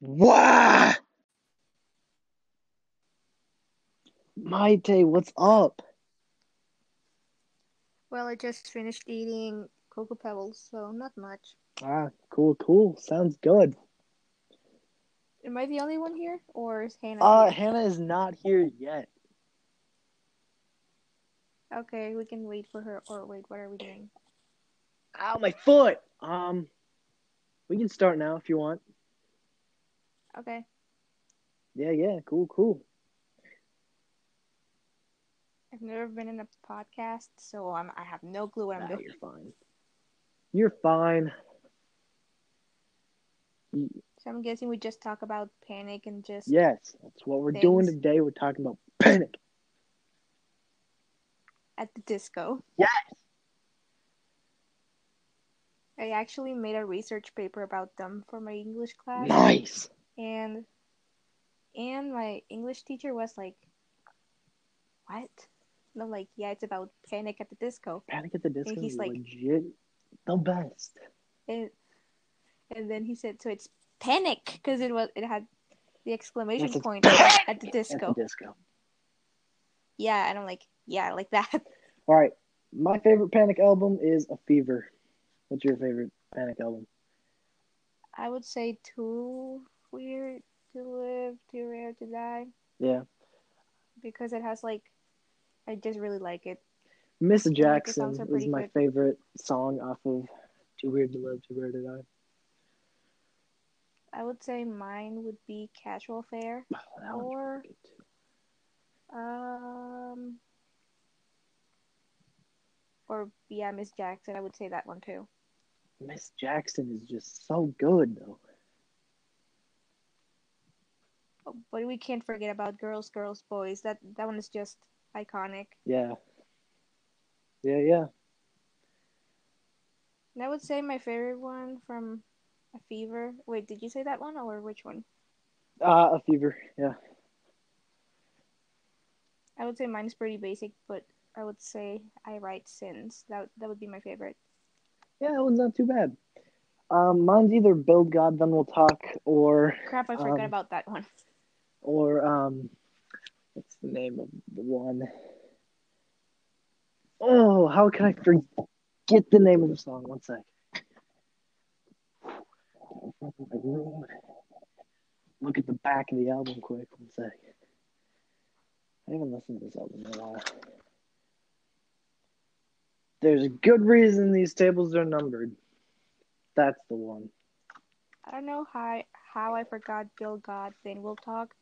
Wow. Maite, what's up? Well, I just finished eating Cocoa Pebbles, so not much. Ah, cool, cool. Sounds good. Am I the only one here, or is Hannah? Uh, here? Hannah is not here yet. Okay, we can wait for her. Or wait, what are we doing? Ow, my foot. Um, we can start now if you want. Okay. Yeah, yeah, cool, cool. I've never been in a podcast, so I'm, I have no clue what I'm doing. you're fine. You're fine. So I'm guessing we just talk about panic and just. Yes, that's what we're doing today. We're talking about panic. at the disco. Yes. I actually made a research paper about them for my English class, Nice. And and my English teacher was like, "What?" And I'm like, "Yeah, it's about Panic at the Disco." Panic at the Disco he's is like- legit the best. And and then he said, "So it's Panic because it was it had the exclamation Yes, point Panic at the At disco." the disco. Yeah, and I'm like, "Yeah, like that." All right. My favorite Panic album is A Fever. What's your favorite Panic album? I would say too weird to live, too rare to die, Yeah. because it has like, I just really like it. Miss Jackson are is my good. favorite song off of Too Weird to Live, Too Rare to Die. I would say mine would be Casual Affair. Oh, Or- really good too. Um, or yeah, Miss Jackson. I would say that one too. Miss Jackson is just so good though. But we can't forget about Girls, Girls, Boys. That that one is just iconic. Yeah. Yeah, yeah. And I would say my favorite one from A Fever. Wait, did you say that one or which one? Uh, A Fever. Yeah. I would say mine is pretty basic, but I would say I Write Sins. That that would be my favorite. Yeah, that one's not too bad. Um, mine's either Build God, Then We'll Talk, or Crap, I forgot Um, about that one. or um, what's the name of the one? Oh, how can I forget the name of the song? One sec. Look at the back of the album quick. One sec. I haven't listened to this album in a while. There's a good reason these tables are numbered. That's the one. I don't know how I, how I forgot Build God. Then we'll talk,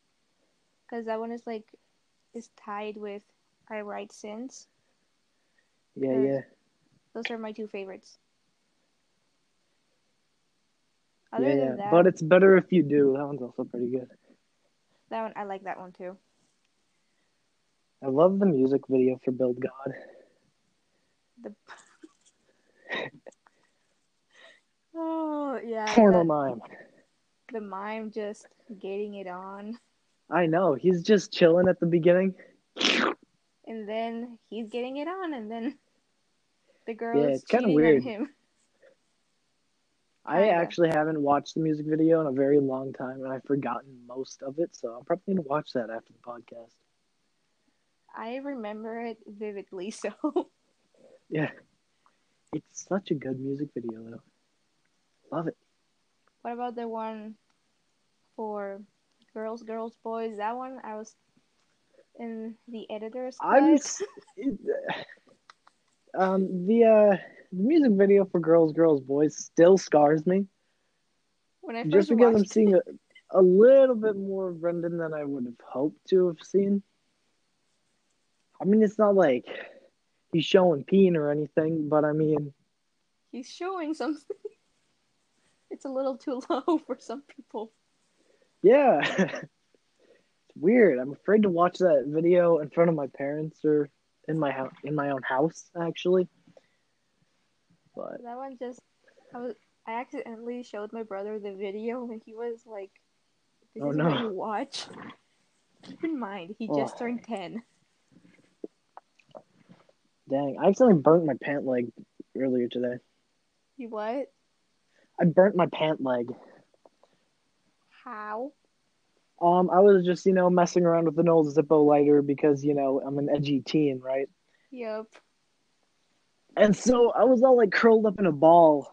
because that one is like is tied with I Write Sins. Yeah, yeah. Those are my two favorites. Other yeah, that, But it's better if you do. That one's also pretty good. that one I like that one too. I love the music video for Build God. The oh yeah, Porno mime. the mime just getting it on, I know. He's just chilling at the beginning. and then he's getting it on, and then the girl is it's kinda cheating weird. him. I Kinda. actually haven't watched the music video in a very long time, and I've forgotten most of it. So I'm probably gonna watch that after the podcast. I remember it vividly, so Yeah, it's such a good music video though. Love it. What about the one for girls, girls, boys? That one I was in the editor's I'm um the uh the music video for Girls, Girls, Boys still scars me. when I first just because I'm seeing a, a little bit more of Brendon than I would have hoped to have seen. I mean, it's not like he's showing peen or anything, but I mean, he's showing something. it's a little too low for some people. Yeah, it's weird. I'm afraid to watch that video in front of my parents or in my house, in my own house, actually. But That one just I was I accidentally showed my brother the video and he was like, "This Oh, is no. what you watch." Keep in mind, he just Oh. turned ten. dang, I accidentally burnt my pant leg earlier today. You what? I burnt my pant leg. How? Um, I was just, you know, messing around with an old Zippo lighter because, you know, I'm an edgy teen, right? Yep. And so I was all like curled up in a ball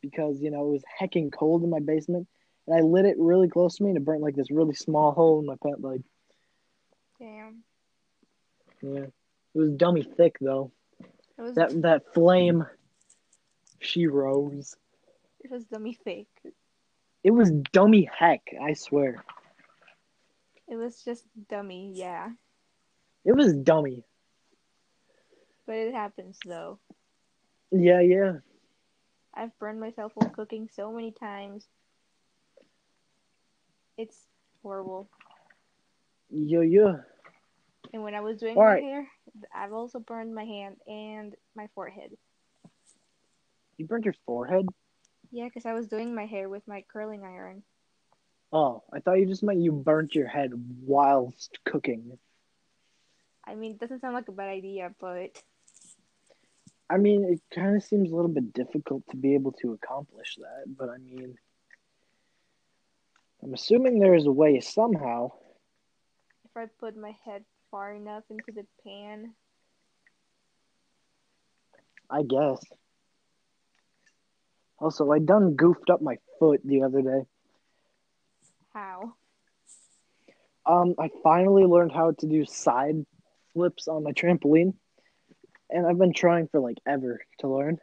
because, you know, it was hecking cold in my basement. And I lit it really close to me and it burnt like this really small hole in my pant leg. Damn. Yeah. It was dummy thick though. It was That that flame she rose. it was dummy fake. It was dummy heck, I swear. It was just dummy, yeah. It was dummy. But it happens though. Yeah, yeah. I've burned myself while cooking so many times. It's horrible. Yeah, yeah. And when I was doing All my right. hair, I've also burned my hand and my forehead. You burnt your forehead? Yeah, because I was doing my hair with my curling iron. Oh, I thought you just meant you burnt your head whilst cooking. I mean, it doesn't sound like a bad idea, but I mean, it kind of seems a little bit difficult to be able to accomplish that, but I mean, I'm assuming there's a way somehow. if I put my head far enough into the pan, I guess. Also, I done goofed up my foot the other day. how? Um, I finally learned how to do side flips on my trampoline, and I've been trying for like ever to learn.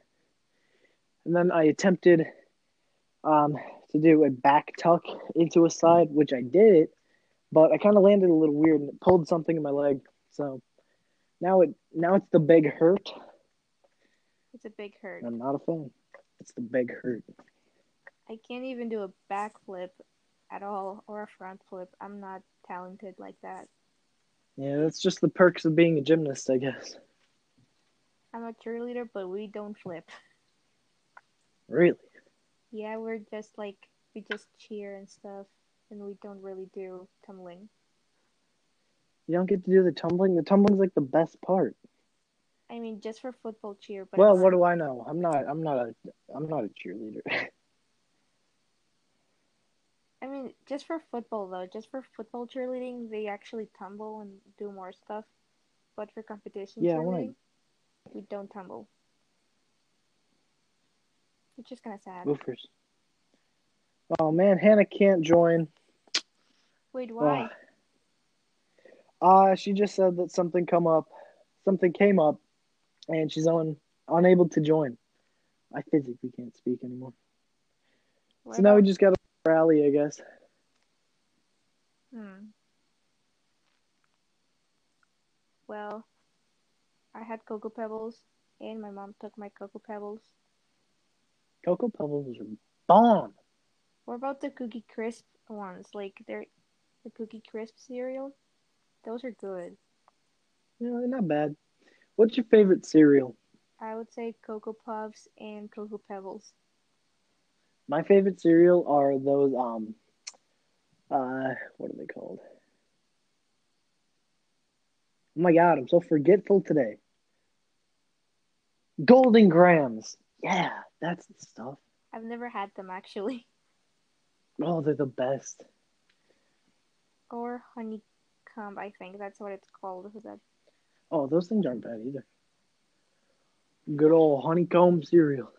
And then I attempted um to do a back tuck into a side, which I did but I kind of landed a little weird and it pulled something in my leg. So now it now it's the big hurt. It's a big hurt. I'm not a fan. It's the big hurt. I can't even do a backflip at all or a front flip. I'm not talented like that. Yeah, that's just the perks of being a gymnast, I guess. I'm a cheerleader, but we don't flip. Really. Yeah, we're just like we just cheer and stuff, and we don't really do tumbling. You don't get to do the tumbling. The tumbling's like the best part. I mean, just for football cheer, but Well, what do I know? I'm not. I'm not a. I'm not a cheerleader. I mean, just for football though, just for football cheerleading, they actually tumble and do more stuff. But for competition Yeah, I wanna- we don't tumble. Which is kind of sad. Woofers. Oh man, Hannah can't join. Wait, why? Uh, she just said that something come up, something came up, and she's on unable to join. I physically can't speak anymore. Why so now we just got to rally, I guess. Hmm. Well, I had Cocoa Pebbles, and my mom took my Cocoa Pebbles. Cocoa Pebbles are bomb. What about the Cookie Crisp ones? Like they're the Cookie Crisp cereal. Those are good. Know, they're not bad. What's your favorite cereal? I would say Cocoa Puffs and Cocoa Pebbles. My favorite cereal are those um uh what are they called? Oh my god, I'm so forgetful today. Golden Grahams. Yeah, that's the stuff. I've never had them actually. Oh, they're the best. Or honeycomb, I think that's what it's called. That Oh, those things aren't bad either. Good old honeycomb cereal.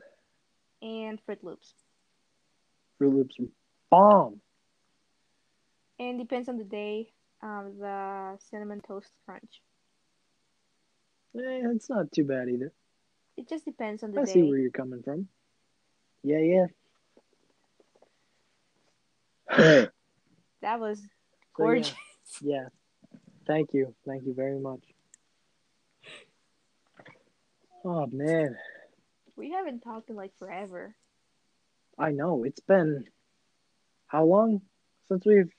and Froot Loops. Froot Loops bomb. And depends on the day. Um, the cinnamon toast crunch. Eh, it's not too bad either. It just depends on the I day. see where you're coming from. Yeah, yeah. That was yeah. gorgeous. Yeah. Thank you. Thank you very much. Oh man, We haven't talked in like forever. I know it's been how long since we've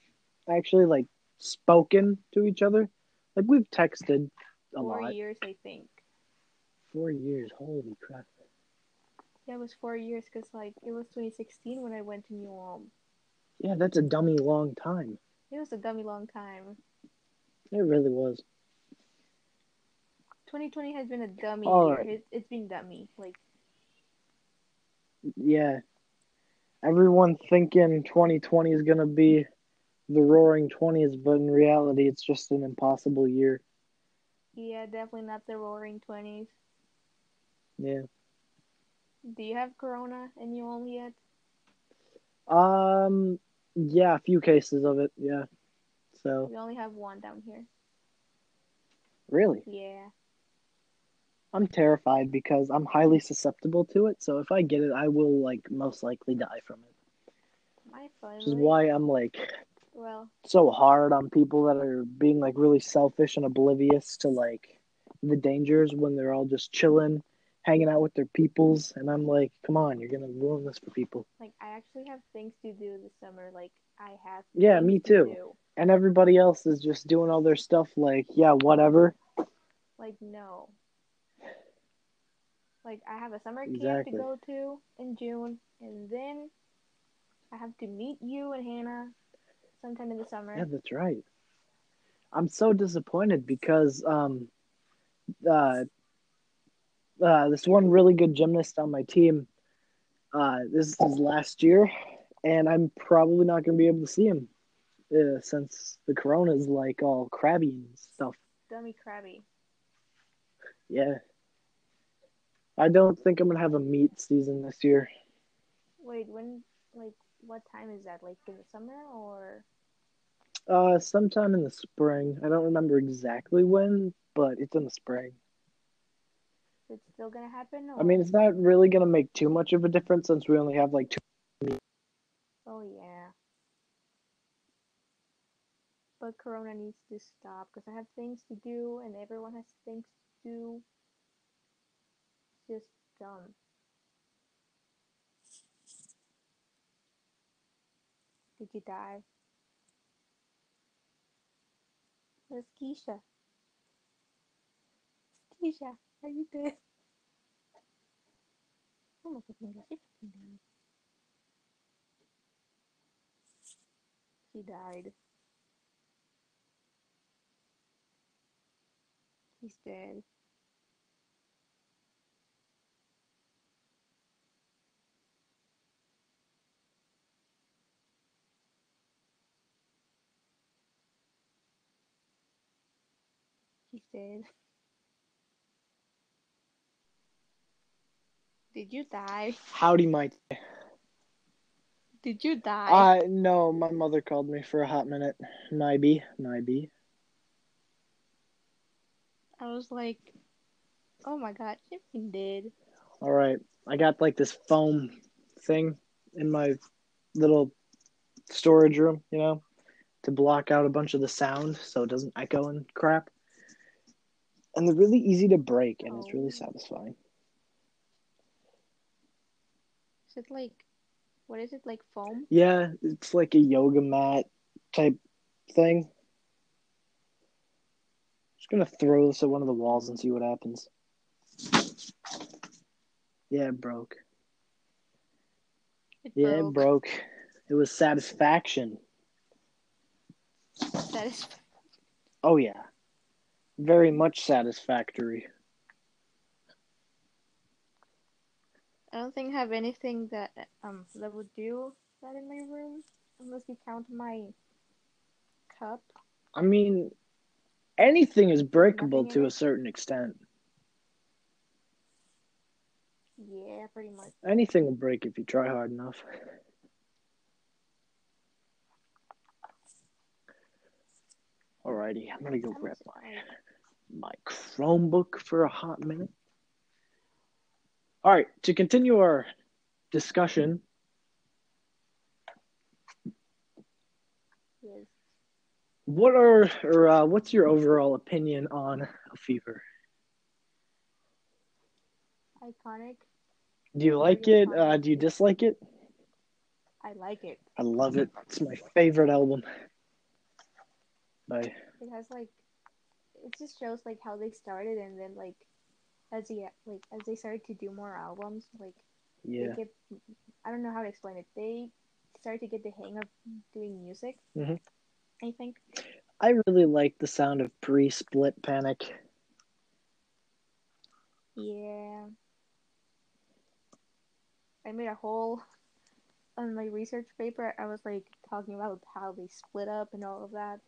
actually like spoken to each other? Like we've texted a Four lot. years, I think. Four years. Holy crap. Yeah, it was four years because like it was 2016 when I went to New Ulm. Yeah, that's a dummy long time. It was a dummy long time. It really was. 2020 has been a dummy All year. right. It, it's been dummy. Like Yeah. everyone thinking 2020 is gonna be the Roaring Twenties, but in reality, it's just an impossible year. Yeah, definitely not the roaring 20s. Yeah. Do you have corona in you only yet? Um. Yeah, a few cases of it. Yeah. So We only have one down here. really, Yeah. I'm terrified because I'm highly susceptible to it. So if I get it, I will like most likely die from it. My Which is why I'm like Well, so hard on people that are being like really selfish and oblivious to like the dangers when they're all just chilling, hanging out with their peoples, and I'm like, come on, you're gonna ruin this for people. like I actually have things to do this summer. Like I have. Yeah, me too. do. And everybody else is just doing all their stuff like, yeah, whatever. Like no. Like I have a summer camp Exactly. to go to in June, and then I have to meet you and Hannah sometime in the summer. Yeah, that's right. I'm so disappointed because um uh uh this one really good gymnast on my team uh this is last year and I'm probably not going to be able to see him uh, since the corona is like all crabby and stuff. Dummy crabby. Yeah. I don't think I'm going to have a meat season this year. Wait, when? Like what time is that? Like in the summer or? Uh sometime in the spring. I don't remember exactly when, but it's in the spring. It's still gonna happen? Or? I mean, it's not really going to make too much of a difference since we only have like two Oh yeah. But Corona needs to stop because I have things to do and everyone has things to do. Just dumb. Did you die? Where's Keisha? Keisha, are you goodness, she fucking died. She died. He's dead. He's dead. Did you die? Howdy, Mike. Did you die? Uh, no, my mother called me for a hot minute. Maybe, maybe. I was like, oh my god, she fucking dead. All right, I got like this foam thing in my little storage room, you know, to block out a bunch of the sound so it doesn't echo and crap. And they're really easy to break, and it's really Oh. satisfying. Is it like, what is it, like foam? Yeah, it's like a yoga mat type thing. Just gonna throw this at one of the walls and see what happens. Yeah, it broke. It Yeah, broke. it broke. It was satisfaction. Is, Oh yeah. Very much satisfactory. I don't think I have anything that um that would do that in my room, unless you count my cup. I mean, anything is breakable Nothing in to a certain extent. Yeah, pretty much. Anything will break if you try hard enough. Alrighty, I'm gonna go I'm grab sorry. My Chromebook for a hot minute. All right, to continue our discussion, Yes. what are or uh, what's your overall opinion on a fever? Iconic. Do you like it? Uh, do you dislike it? I like it. I love it. It's my favorite album. By It has like, it just shows like how they started, and then like, as he like as they started to do more albums, like yeah, they get, I don't know how to explain it. They started to get the hang of doing music. Mhm. I think. I really like the sound of pre-split Panic. Yeah. I made a whole on my research paper, I was like talking about how they split up and all of that,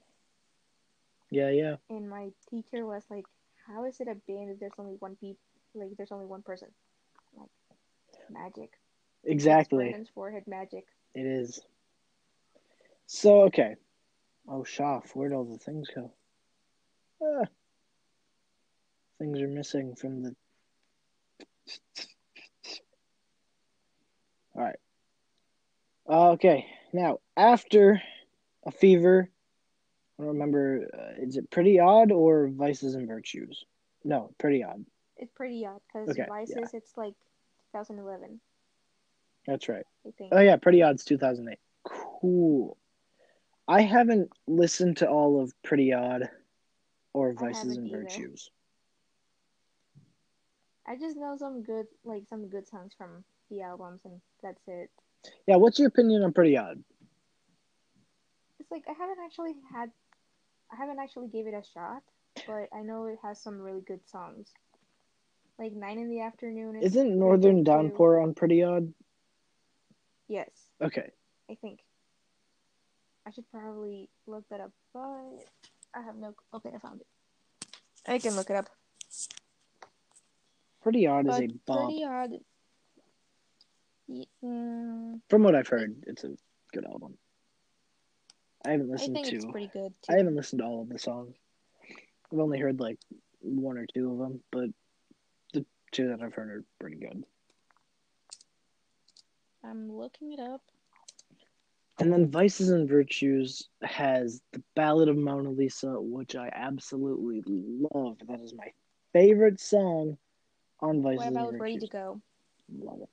Yeah, yeah. and my teacher was like, "How is it a band if there's only one people? Like, there's only one person? Like, magic. Exactly. Brandon's forehead magic. It is. So okay. Oh, Shaft, where'd all the things go? Ah. Things are missing from the. All right. Okay. Now, after a fever, I don't remember. Uh, is it pretty odd or vices and virtues? No, pretty odd. It's pretty odd because Okay, Vices, it's like 2011, That's right. Oh yeah, Pretty Odd's 2008. Cool. I haven't listened to all of Pretty Odd or Vices and either. Virtues. I just know some good, like some good songs from the albums, and that's it. Yeah, what's your opinion on Pretty Odd? It's like I haven't actually had, I haven't actually gave it a shot, but I know it has some really good songs. Like Nine in the Afternoon. Is Isn't Northern. Downpour on Pretty Odd? Yes, Okay. I think. I should probably look that up, but I have no. Okay, I found it. I can look it up. Pretty Odd is a bomb. pretty odd. Y- mm, From what I've heard, it's a good album. I haven't I listened think to it's pretty good I haven't listened to all of the songs. I've only heard like one or two of them, but the two that I've heard are pretty good. I'm looking it up. And then Vices and Virtues has the Ballad of Mona Lisa, which I absolutely love. That is my favorite song on Vices What and about Virtues. Ready to Go? Love it.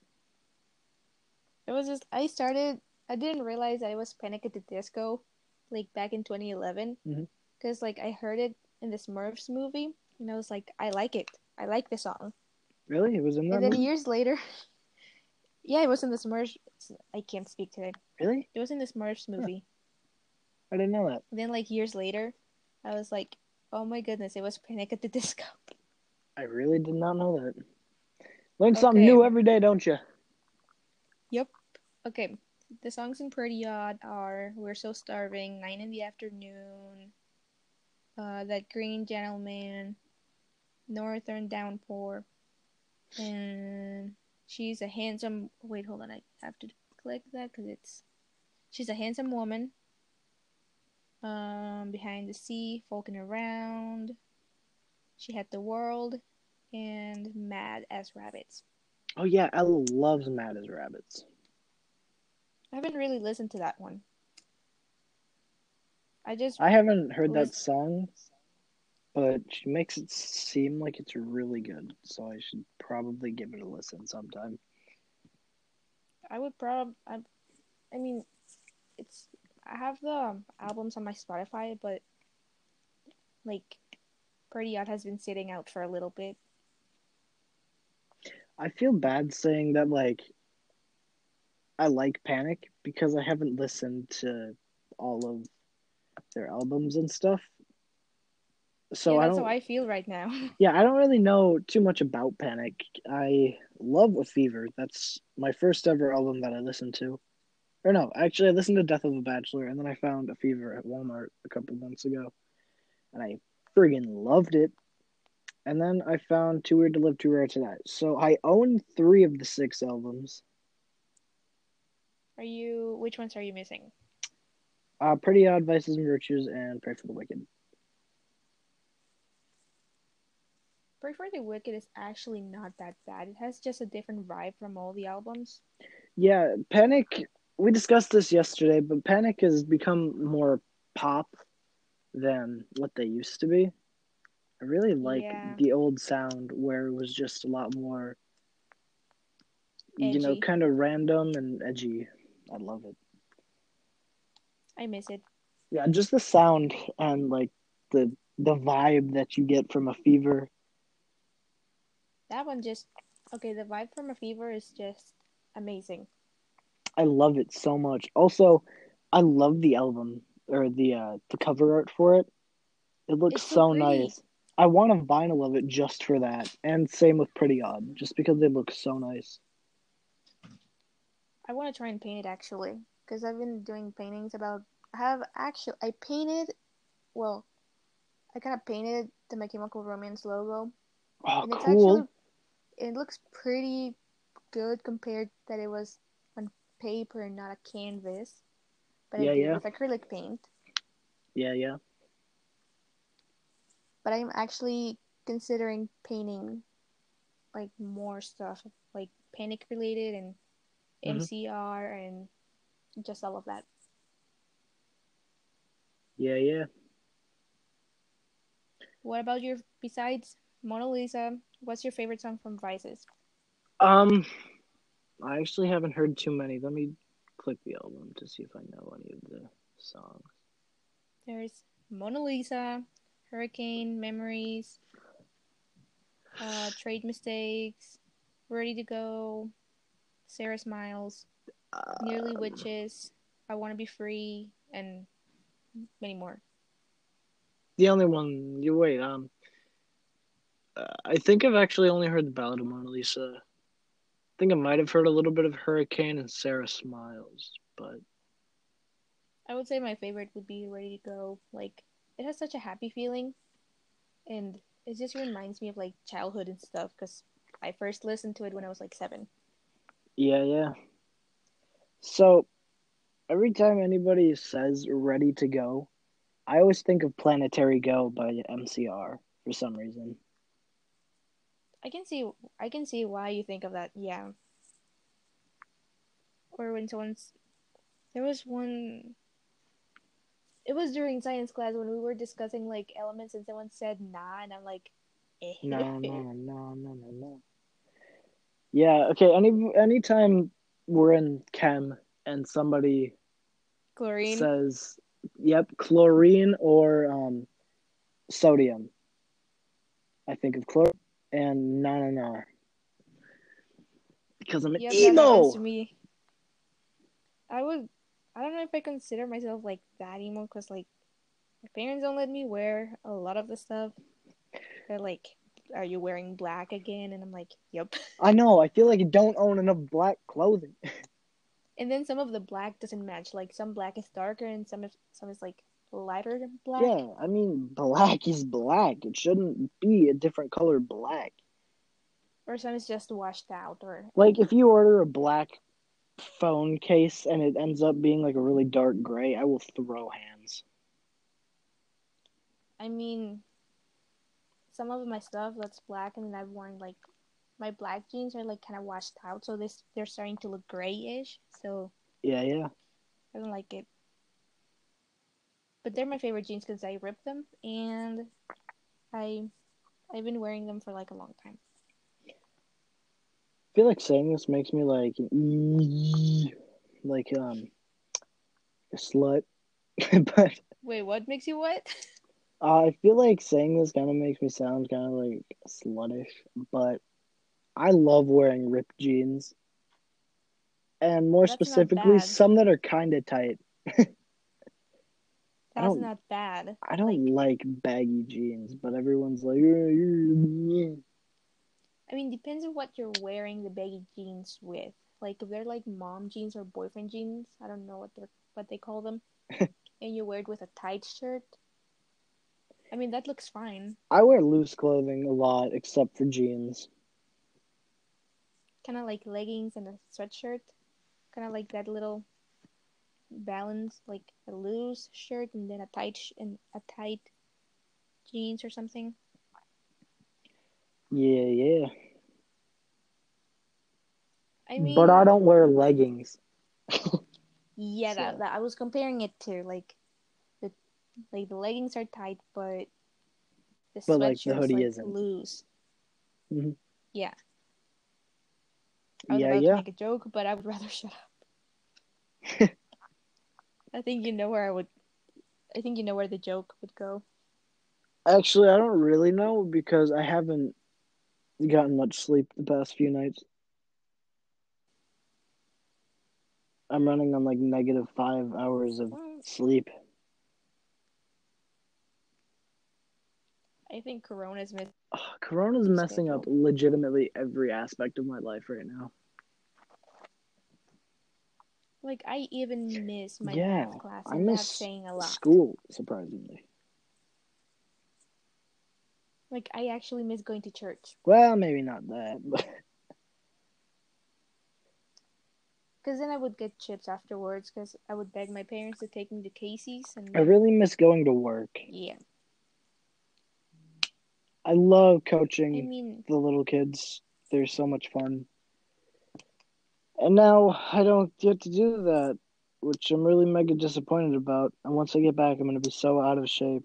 It was just I started. I didn't realize I was Panic at the Disco, like back in 2011, Mhm. because like I heard it in this Smurfs movie, and I was like, I like it. I like the song. Really? It was in that And then movie? years later, yeah, it was in this Smurfs. I can't speak today. Really? It was in this Smurfs movie. I didn't know that. And then like years later, I was like, oh my goodness, it was Panic at the Disco. I really did not know that. Learn something new every day, don't you? Yep. Okay, the songs in Pretty Odd are We're So Starving, Nine in the Afternoon, uh, That Green Gentleman, Northern Downpour, and She's a Handsome. Wait, hold on, I have to click that because it's. She's a Handsome Woman. Um, Behind the Sea, Folkin' Around, She Had the World, and Mad as Rabbits. Oh yeah, Ella loves Mad as Rabbits. I haven't really listened to that one. I just I haven't heard that song, but she makes it seem like it's really good. So I should probably give it a listen sometime. I would prob I, I mean, it's I have the um, albums on my Spotify, but like, Pretty Odd has been sitting out for a little bit. I feel bad saying that like I like Panic because I haven't listened to all of their albums and stuff. So yeah, that's how I feel right now. Yeah, I don't really know too much about Panic. I love A Fever. That's my first ever album that I listened to. Or no, actually I listened to Death of a Bachelor and then I found A Fever at Walmart a couple months ago. And I friggin' loved it. And then I found Too Weird to Live, Too Rare to Die. So I own three of the six albums. Are you? Which ones are you missing? Uh, Pretty Odd, Vices and Virtues, and Pray for the Wicked. Pray for the Wicked is actually not that bad. It has just a different vibe from all the albums. Yeah, Panic. We discussed this yesterday, but Panic has become more pop than what they used to be. I really like Yeah. the old sound where it was just a lot more, you know, kind of random and edgy. I love it. I miss it. Yeah, just the sound and like the the vibe that you get from a fever. That one just okay. The vibe from a fever is just amazing. I love it so much. Also, I love the album or the uh the cover art for it. It looks so nice. I want a vinyl of it just for that. And same with Pretty Odd, just because they look so nice. I want to try and paint it actually, because I've been doing paintings about. I have actually I painted, well, I kind of painted the My Chemical Romance logo, Oh, and it's cool. actually it looks pretty good compared that it was on paper and not a canvas, but Yeah, I did yeah. with acrylic paint. Yeah, yeah. But I'm actually considering painting like more stuff, like panic related and. MCR and just all of that. Yeah, yeah. What about your besides Mona Lisa? What's your favorite song from Vices? Um, I actually haven't heard too many. Let me click the album to see if I know any of the songs. There's Mona Lisa, Hurricane, Memories, uh, Trade Mistakes, Ready to Go, Sarah Smiles, Nearly Um, Witches, I Want to Be Free, and many more. The only one you wait. Um, uh, I think I've actually only heard the Ballad of Mona Lisa. I think I might have heard a little bit of Hurricane and Sarah Smiles, but I would say my favorite would be Ready to Go. Like, it has such a happy feeling, and it just reminds me of like childhood and stuff. Because I first listened to it when I was like seven. Yeah, yeah. So every time anybody says "Ready to Go," I always think of "Planetary Go" by MCR for some reason. I can see, I can see why you think of that. Yeah. Or when someone's, there was one. It was during science class when we were discussing like elements, and someone said "nah," and I'm like, eh. No, no, no, no, no, no. Yeah, okay. Any anytime we're in chem and somebody Chlorine. says, "Yep, chlorine or um, sodium," I think of chlor and no, no, no, because I'm an Yep, that happens to emo. me. I would. I don't know if I consider myself like that emo because like my parents don't let me wear a lot of the stuff. They're like, "Are you wearing black again?" And I'm like, "Yep." I know. I feel like you don't own enough black clothing. And then some of the black doesn't match. Like some black is darker and some is some is like lighter black. Yeah, I mean, black is black. It shouldn't be a different color black. Or some is just washed out. Or Like if you order a black phone case and it ends up being like a really dark gray, I will throw hands. I mean, some of my stuff that's black, and then I've worn like my black jeans are like kind of washed out, so this they're starting to look grayish. So Yeah, yeah. I don't like it. But they're my favorite jeans because I rip them and I I've been wearing them for like a long time. I feel like saying this makes me like like um a slut. but Wait, what makes you what? uh, I feel like saying this kind of makes me sound kind of like sluttish, but I love wearing ripped jeans. And more That's specifically, some that are kind of tight. That's don't- bad. I don't like, baggy jeans, but everyone's like. I mean, depends on what you're wearing the baggy jeans with. Like if they're like mom jeans or boyfriend jeans, I don't know what they're what they call them, and you wear it with a tight shirt. I mean, that looks fine. I wear loose clothing a lot, except for jeans. Kind of like leggings and a sweatshirt. Kind of like that little balance, like a loose shirt and then a tight sh- and a tight jeans or something. Yeah, yeah. I mean, but I don't wear leggings. yeah, that, that I was comparing it to like like the leggings are tight, but the But, like, sweatshirt the is hoodie like isn't. loose. Mhm. Yeah. I was Yeah, about yeah. to make a joke, but I would rather shut up. I think you know where I would. I think you know where the joke would go. Actually, I don't really know because I haven't gotten much sleep the past few nights. I'm running on like negative five hours of sleep. I think Corona's missing. Ugh, Corona's messing up legitimately every aspect of my life right now. Like I even miss my Yeah, math class, I miss saying a lot. school surprisingly. Like I actually miss going to church Well, maybe not that, but because then I would get chips afterwards because I would beg my parents to take me to Casey's and I really miss going to work. yeah. I love I coaching mean, the little kids. They're so much fun. And now I don't get to do that, which I'm really mega disappointed about. And once I get back, I'm going to be so out of shape.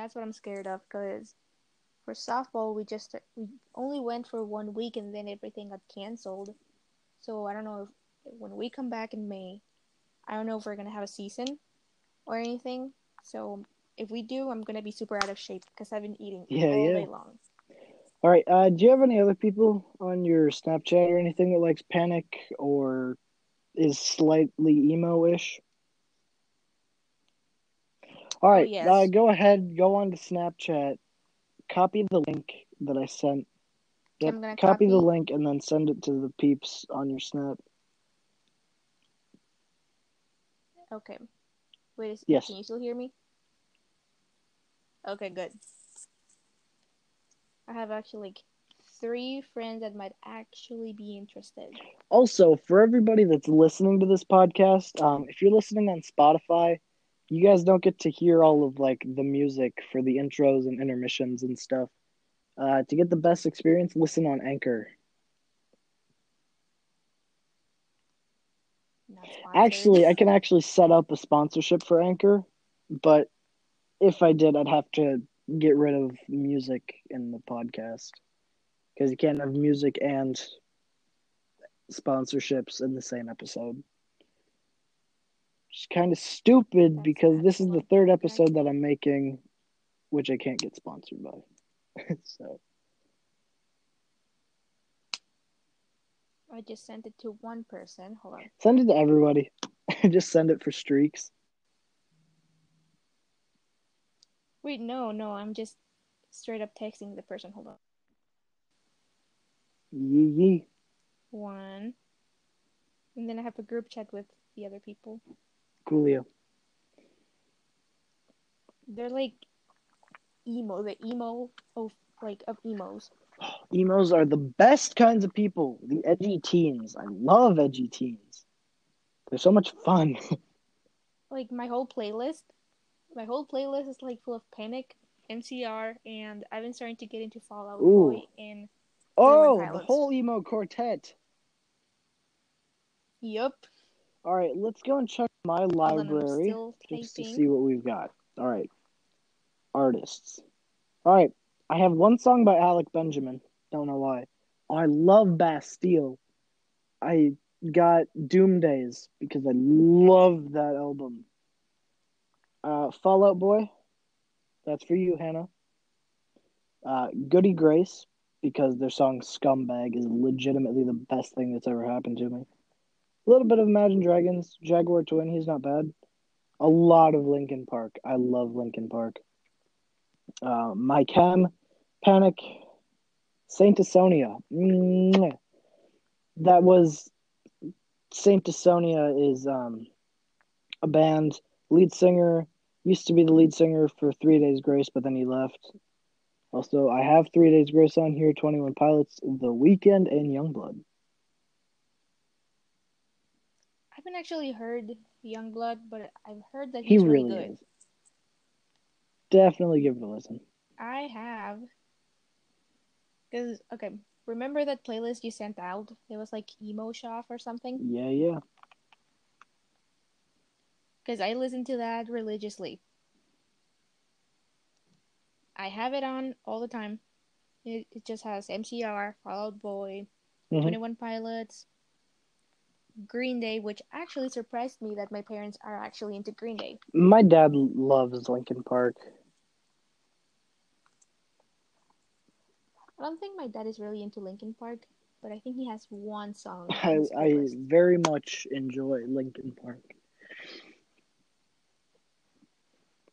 that's what I'm scared of because for softball we just we only went for one week and then everything got canceled. So I don't know if when we come back in May, I don't know if we're gonna have a season or anything. So if we do, I'm gonna be super out of shape because I've been eating Yeah, all yeah. day long. All right. Uh, do you have any other people on your Snapchat or anything that likes panic or is slightly emo ish? All right. yes. Uh, go ahead. Go on to Snapchat. Copy the link that I sent. Yep, gonna copy the link and then send it to the peeps on your Snap. Okay. Wait, a Yes. can you still hear me? Okay, good. I have actually like three friends that might actually be interested. Also, for everybody that's listening to this podcast, um, if you're listening on Spotify, you guys don't get to hear all of like the music for the intros and intermissions and stuff. Uh, to get the best experience, listen on Anchor. Actually, I can actually set up a sponsorship for Anchor, but if I did, I'd have to get rid of music in the podcast because you can't have music and sponsorships in the same episode. It's kind of stupid because this is the third episode that I'm making, which I can't get sponsored by. so I just sent it to one person. Hold on. send it to everybody. Just send it for streaks. Wait, no, no, I'm just straight up texting the person. Hold on. Yee yee. One. And then I have a group chat with the other people. Coolio. They're like emo, the emo of like of emos. Emos are the best kinds of people. The edgy teens. I love edgy teens. They're so much fun. Like my whole playlist, my whole playlist is like full of Panic, MCR, and I've been starting to get into Fall Out Ooh. Boy and oh, the whole emo quartet. Yep. All right, let's go and check my Hold on, I'm library just to see what we've got. All right, artists. All right, I have one song by Alec Benjamin. Don't know why. I love Bastille. I got Doom Days because I love that album. Uh, Fall Out Boy. That's for you, Hannah. Uh, Goody Grace because their song Scumbag is legitimately the best thing that's ever happened to me. A little bit of Imagine Dragons, Jaguar Twin, he's not bad. A lot of Linkin Park. I love Linkin Park. Uh, My Chem, Panic, Saint Asonia. Mwah. That was Saint Asonia is um, a band. Lead singer used to be the lead singer for Three Days Grace, but then he left. Also, I have Three Days Grace on here, Twenty One Pilots, The Weeknd, and YUNGBLUD. I haven't actually heard YUNGBLUD, but I've heard that He he's really really good. is. Definitely give it a listen. I have. Because, okay, remember that playlist you sent out? It was like Emo Shop or something? Yeah, yeah. Because I listen to that religiously. I have it on all the time. It, it just has MCR, Fall Out Boy, Mhm. 21 Pilots, Green Day, which actually surprised me that my parents are actually into Green Day. My dad loves Linkin Park. I don't think my dad is really into Linkin Park, but I think he has one song. I, I very much enjoy Linkin Park.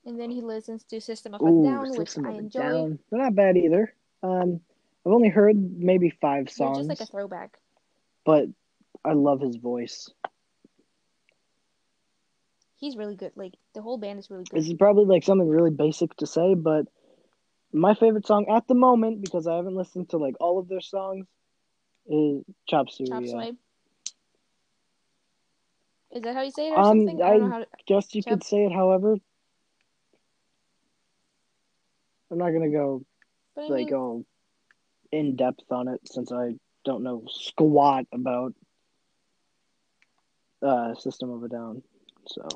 And then he listens to System of a Ooh, Down, which System I of a enjoy. Down. They're not bad either. Um, I've only heard maybe five They're songs, just like a throwback. but I love his voice. He's really good. Like the whole band is really good. This is probably like something really basic to say, but my favorite song at the moment, because I haven't listened to like all of their songs, is Chop Suey. Chop suey. Is that how you say it or Um, something? I don't know I- how. To... Guess you Chop- could say it however. I'm not gonna go But I like mean, all in depth on it since I don't know squat about uh System of a Down. So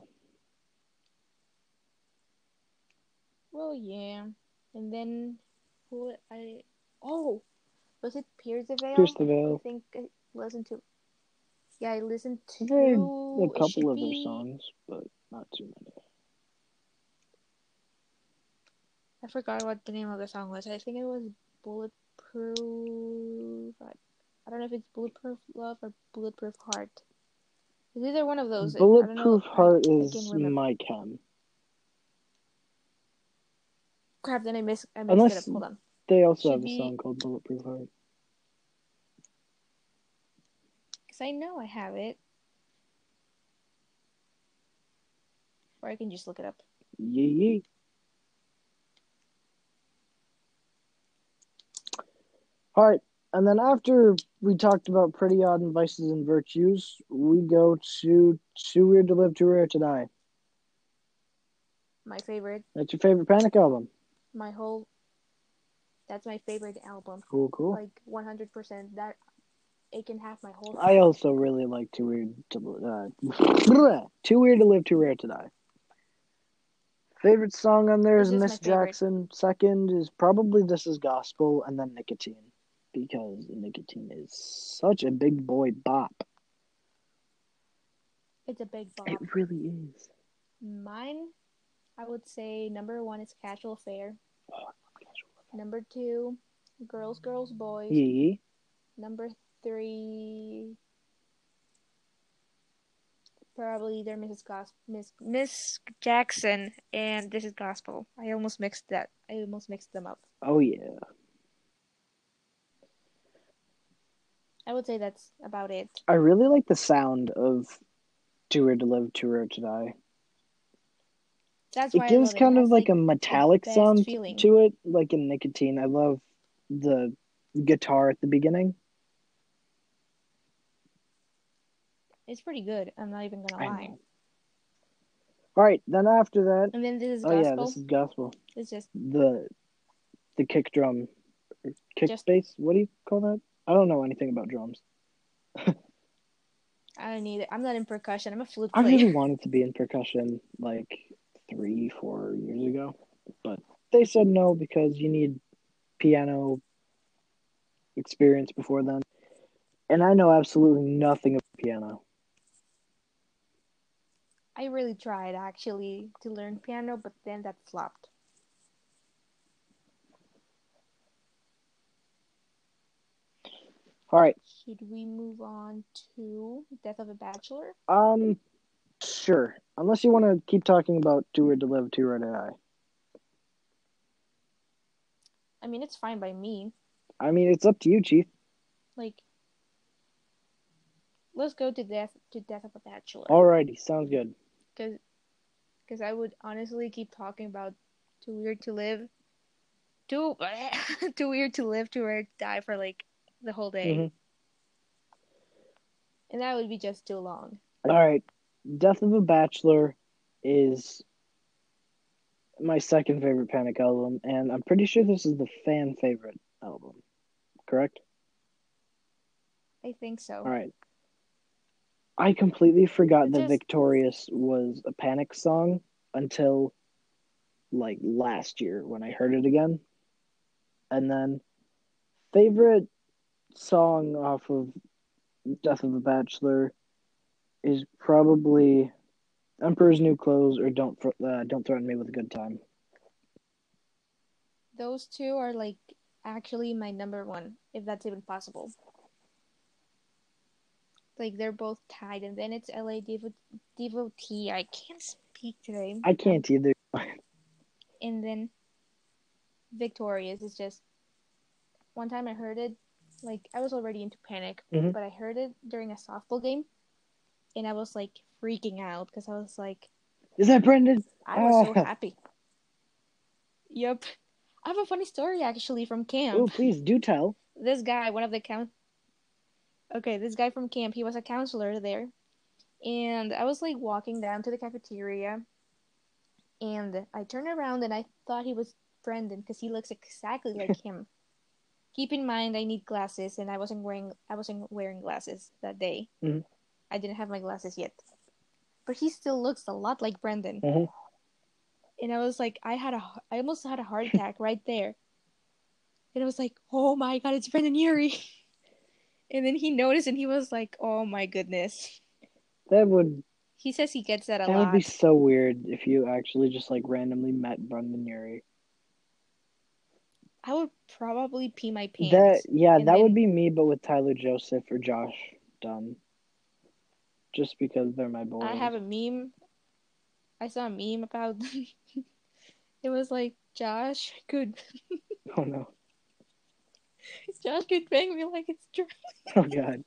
well, yeah. And then who I? Oh, was it Pierce the Veil? Pierce the I think I listened to. Yeah, I listened to I've heard It a couple of their songs, but not too many. I forgot what the name of the song was. I think it was Bulletproof. I, I don't know if it's Bulletproof Love or Bulletproof Heart. It's either one of those. I. Bulletproof I- Heart I is can't my chem. Crap, then I missed, I missed Unless- it up. Hold on. They also Should have a song called Bulletproof Heart. Because I know I have it. Or I can just look it up. Yee yee. All right, and then after we talked about Pretty Odd and Vices and Virtues, we go to Too Weird to Live, Too Rare to Die. My favorite. That's your favorite Panic album. My whole. That's my favorite album. Cool, cool. Like 100%. That. It can have my whole. I also really like Too Weird to uh, Too Weird to Live, Too Rare to Die. Favorite song on there is, is Miss favorite. Jackson. Second is probably This Is Gospel, and then Nicotine, because Nicotine is such a big boy bop. It's a big bop. It really is. Mine, I would say number one is Casual Affair. Oh, Number two, Girls, Girls, Boys. Yee. Number three, probably either Mrs. Gos- Miss Miss Jackson and This is Gospel. I almost mixed that. I almost mixed them up. Oh yeah. I would say that's about it. I really like the sound of Too Weird to Live, Too Rare to Die. That's It gives kind It of has, like a metallic sound feeling. to it, like in Nicotine. I love the guitar at the beginning. It's pretty good. I'm not even gonna I lie. know. All right, then after that, And then this is oh yeah, this is gospel. It's just The the kick drum, kick Just- bass. What do you call that? I don't know anything about drums. I don't need it. I'm not in percussion. I'm a flute player. I really wanted to be in percussion like three, four years ago, but they said no because you need piano experience before then. And I know absolutely nothing about piano. I really tried actually to learn piano, but then that flopped. All right, Should we move on to Death of a Bachelor? um, sure. Unless you want to keep talking about Too Weird to Live, Too Rare to Die. I mean, it's fine by me. I mean, it's up to you, Chief. Like, let's go to Death to Death of a Bachelor. Alrighty, sounds good. Because, because I would honestly keep talking about Too Weird to Live, Too Too Weird to Live, Too Rare to Die for like the whole day, Mhm. and that would be just too long. All right, Death of a Bachelor is my second favorite Panic album, and I'm pretty sure this is the fan favorite album. Correct? I think so. All right. I completely forgot It that just- Victorious was a Panic song until like last year when I heard it again. And then favorite song off of Death of a Bachelor is probably Emperor's New Clothes or Don't uh, Don't Threaten Me with a Good Time. Those two are like actually my number one, if that's even possible. Like they're both tied, and then it's LA Devo- Devotee. I can't speak today. I can't either. And then Victorious is just one time I heard it, like I was already into Panic, Mhm. but I heard it during a softball game, and I was like freaking out because I was like, Is that Brendon? I was so Ah. happy. Yep. I have a funny story actually from camp. Oh, please do tell. This guy, one of the count. Okay, this guy from camp, he was a counselor there, and I was like walking down to the cafeteria, and I turned around and I thought he was Brendon because he looks exactly like him. Keep in mind, I need glasses, and I wasn't wearing I wasn't wearing glasses that day. Mhm. I didn't have my glasses yet, but he still looks a lot like Brendon. Mhm. And I was like, I had a, I almost had a heart attack right there. And I was like, oh my god, it's Brendon Urie. And then he noticed, and he was like, oh my goodness. That would He says he gets that a that lot. would be so weird if you actually just like randomly met Brendon Urie. I would probably pee my pants. That yeah, that would be me, but with Tyler Joseph or Josh Dun. Just because they're my boys. I have a meme. I saw a meme about. it was like Josh could Oh no. Josh could bang me like it's true. Oh god.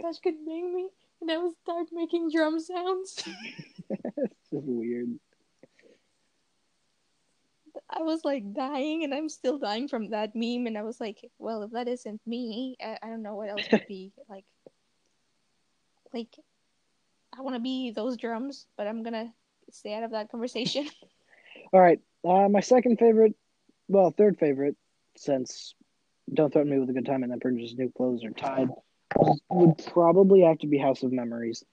Josh could bang me, and I would start making drum sounds. It's just weird. I was like dying, and I'm still dying from that meme. And I was like, well, if that isn't me, I, I don't know what else would be like. Like, I want to be those drums, but I'm gonna stay out of that conversation. All right. Uh, my second favorite, well, third favorite, since Don't Threaten Me with a Good Time and then Emperor's New Clothes are tied, would probably have to be House of Memories.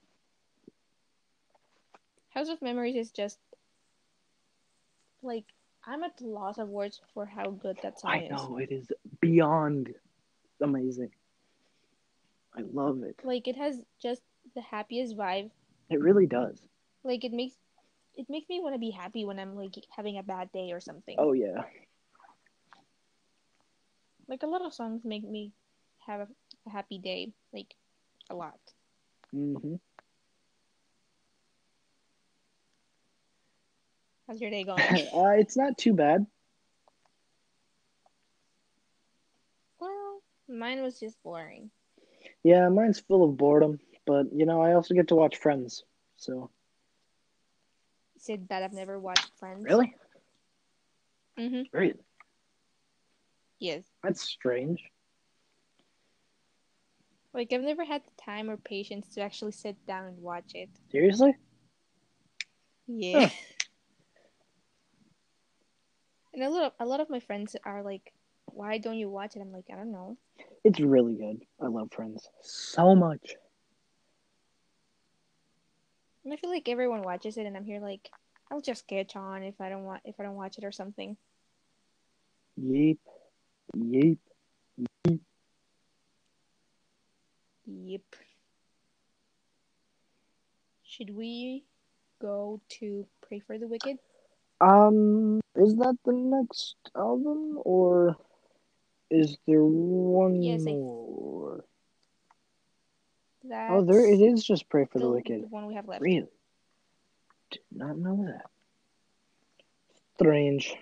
House of Memories is just like I'm at loss of words for how good that song I is. know it is beyond amazing. I love it. Like it has just the happiest vibe. It really does. Like it makes it makes me want to be happy when I'm like having a bad day or something. Oh yeah. Like a lot of songs make me have a, happy day, like a lot. hmm How's your day going? uh, it's not too bad. well, mine was just boring. Yeah, mine's full of boredom, but you know, I also get to watch Friends. So Said that I've never watched Friends. really, Mm-hmm. really, Yes. that's strange. Like I've never had the time or patience to actually sit down and watch it. Seriously? Yeah. and a lot of a lot of my friends are like, "Why don't you watch it?" I'm like, "I don't know." It's really good. I love Friends so much. And I feel like everyone watches it, and I'm here like, I'll just catch on if I don't want if I don't watch it or something. Yeep, yeep. Yep. Should we go to Pray for the Wicked? Um, is that the next album, or is there one Yes, more? Oh, there it is. Just Pray for the, the, Wicked. the one we have left. Really? Did not know that. Strange.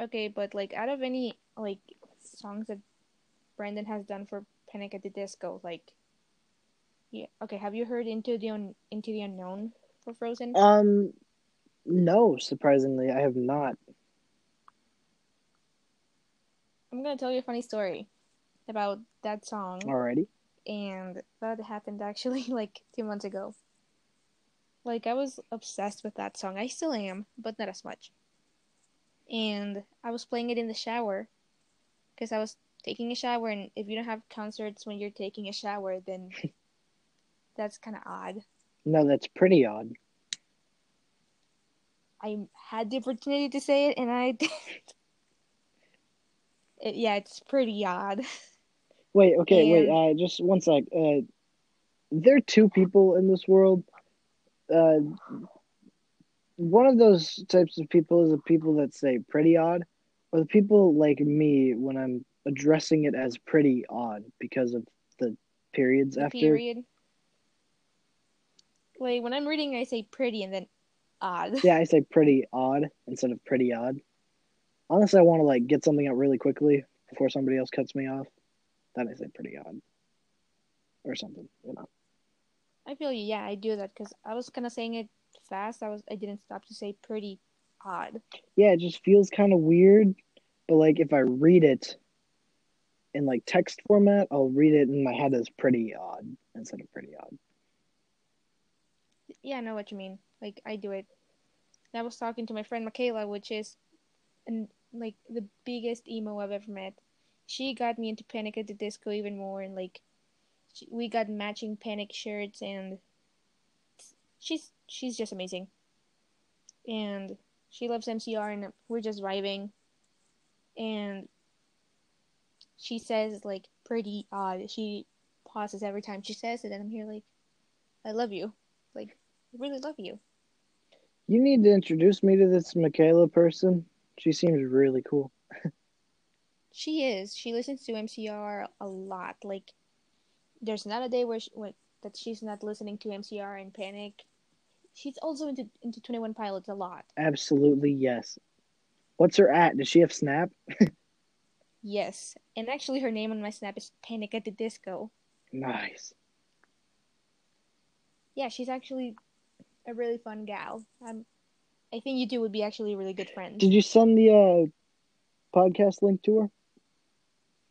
Okay, but like out of any like songs that Brendon has done for Panic at the Disco, like yeah, okay, have you heard Into the Un- Into the Unknown for Frozen? Um, no, surprisingly, I have not. I'm gonna tell you a funny story about that song, Alrighty. and that happened actually like two months ago. Like I was obsessed with that song. I still am, but not as much. And I was playing it in the shower because I was taking a shower, and if you don't have concerts when you're taking a shower, then that's kind of odd. No, that's pretty odd. I had the opportunity to say it, and I didn't. It, yeah, it's pretty odd. Wait, okay, wait, And- uh, just one sec. Uh, there are two people in this world. Uh, one of those types of people is the people that say pretty odd, or the people like me when I'm addressing it as pretty odd because of the periods The after. period. Like when I'm reading, I say pretty, and then odd. Yeah, I say pretty odd instead of pretty odd. Unless I want to like get something out really quickly before somebody else cuts me off, then I say pretty odd or something. You know. I feel you. Yeah, I do that because I was kind of saying it fast. I was I didn't stop to say pretty odd. Yeah, it just feels kind of weird, but like if I read it in like text format, I'll read it in my head as pretty odd instead of pretty odd. Yeah, I know what you mean. Like I do it. I was talking to my friend Michaela, which is, and like the biggest emo I've ever met. She got me into Panic at the Disco even more, and like, she, we got matching Panic shirts, and she's she's just amazing. And she loves MCR, and we're just vibing. And she says like pretty odd. She pauses every time she says it, and I'm here like, I love you, really love you. You need to introduce me to this Michaela person. She seems really cool. She is. She listens to MCR a lot. Like, there's not a day where, she, where that she's not listening to MCR and Panic. She's also into into Twenty One Pilots a lot. Absolutely yes. What's her at? Does she have Snap? Yes, and actually, her name on my snap is Panic at the Disco. Nice. Yeah, she's actually a really fun gal. Um, I think you two would be actually really good friends. Did you send the uh, podcast link to her?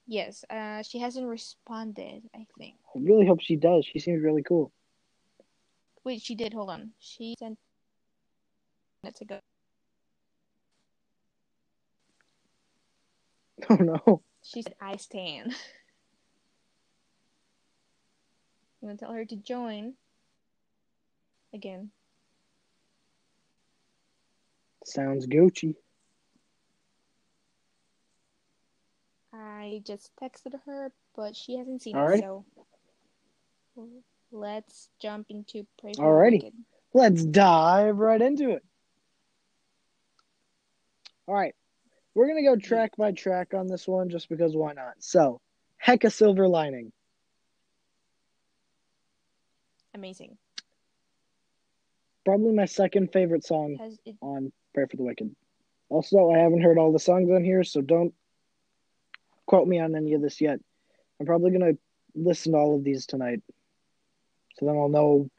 Yes, uh, she hasn't responded. I think. I really hope she does. She seems really cool. Wait, she did. Hold on. She sent minutes ago. Oh no. She said, "I stand." I'm gonna tell her to join. Again. Sounds Gucci. I just texted her, but she hasn't seen Alright. it, so let's jump into Pray for the Alrighty. Wicked. Let's dive right into it. All right. We're going to go track by track on this one just because why not? So, Hecka Silver Lining. Amazing. Probably my second favorite song Has it on Pray for the Wicked. Also, I haven't heard all the songs on here, so don't quote me on any of this yet. I'm probably going to listen to all of these tonight. So then I'll know.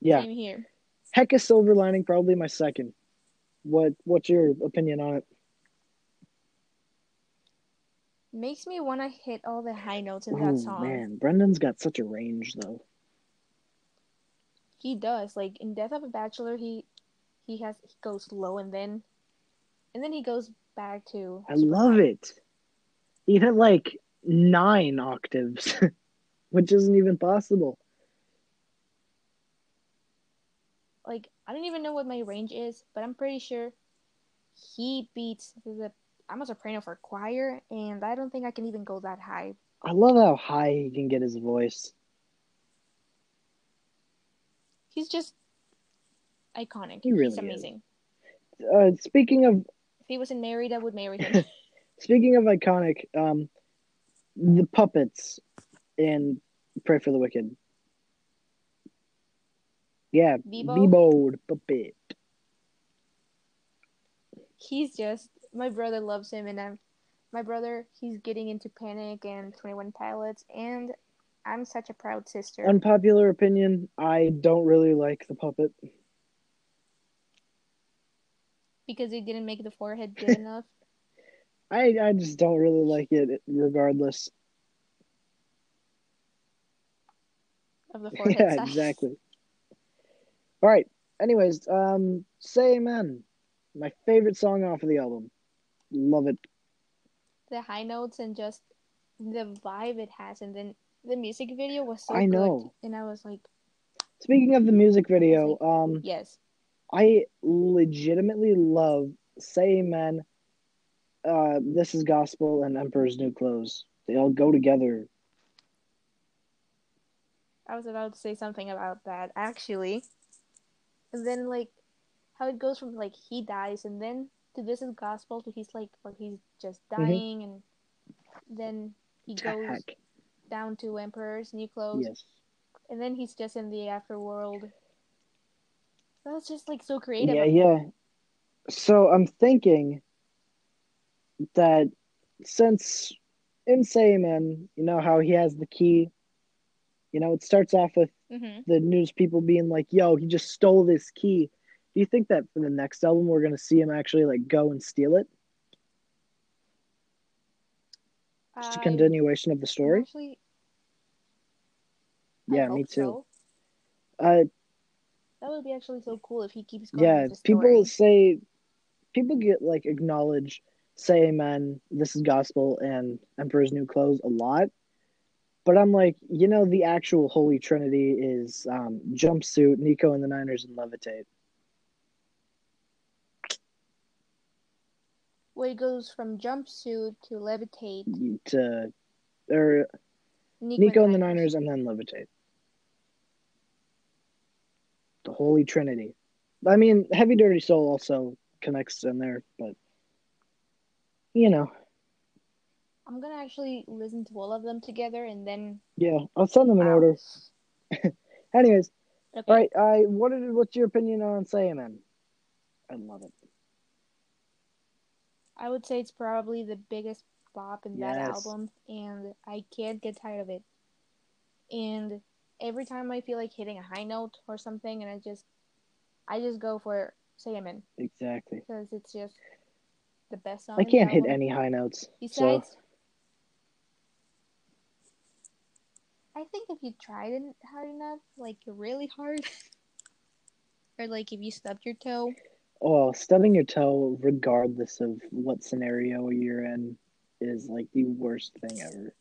Yeah. same here? Heck Hecka Silver Lining, probably my second. What What's your opinion on it? Makes me want to hit all the high notes in that song. man, Brendon's got such a range though. He does. Like in Death of a Bachelor, he he has he goes low and then and then he goes back to. I love it. He hit like nine octaves, which isn't even possible. Like I don't even know what my range is, but I'm pretty sure he beats the. I'm a soprano for choir, and I don't think I can even go that high. I love how high he can get his voice. He's just iconic. He really He's is. amazing. Uh, speaking of If he wasn't married, I would marry him. speaking of iconic, um, the puppets in Pray for the Wicked. Yeah, Beebo? Puppet. he's just my brother loves him, and I'm my brother. He's getting into Panic and Twenty One Pilots, and I'm such a proud sister. Unpopular opinion: I don't really like the puppet. Because he didn't make the forehead good enough. I I just don't really like it, regardless. Of the forehead yeah, size. exactly. All right. Anyways, um, say amen. My favorite song off of the album. Love it. The high notes and just the vibe it has, and then the music video was so I know. good, and I was like, Speaking of the music video, um, yes, I legitimately love "Say Amen," uh, "This Is Gospel," and "Emperor's New Clothes." They all go together. I was about to say something about that actually. And then like how it goes from like he dies and then to this is gospel to he's like or he's just Mm-hmm. dying and then he goes Heck, down to Emperor's New Clothes yes. and then he's just in the afterworld. That was just like so creative. yeah, yeah. So I'm thinking that since in Say Amen, you know how he has the key. You know, it starts off with Mhm. the news people being like, "Yo, he just stole this key." Do you think that for the next album we're gonna see him actually like go and steal it? Just a continuation of the story. Actually, Yeah, me too. so. Uh, That would be actually so cool if he keeps going. yeah, people say people get like acknowledge say amen, this is gospel and Emperor's New Clothes a lot. But I'm like, you know, the actual Holy Trinity is um, jumpsuit, Nico and the Niners, and levitate. Where he goes from jumpsuit to levitate. To or Nico, Nico and the Niners, and then levitate. The Holy Trinity. I mean, Heavy Dirty Soul also connects in there, but you know, I'm gonna actually listen to all of them together and then. yeah, I'll send them in Wow. order. Anyways, Okay. all right. I what did, what's your opinion on Say Amen? I love it. I would say it's probably the biggest bop in that album, and I can't get tired of it. And every time I feel like hitting a high note or something, and I just, I just go for Say Amen Exactly. because it's just the best song. I can't hit any high notes. So I think if you tried it hard enough, like really hard, or like if you stubbed your toe, oh, stubbing your toe, regardless of what scenario you're in, is like the worst thing ever.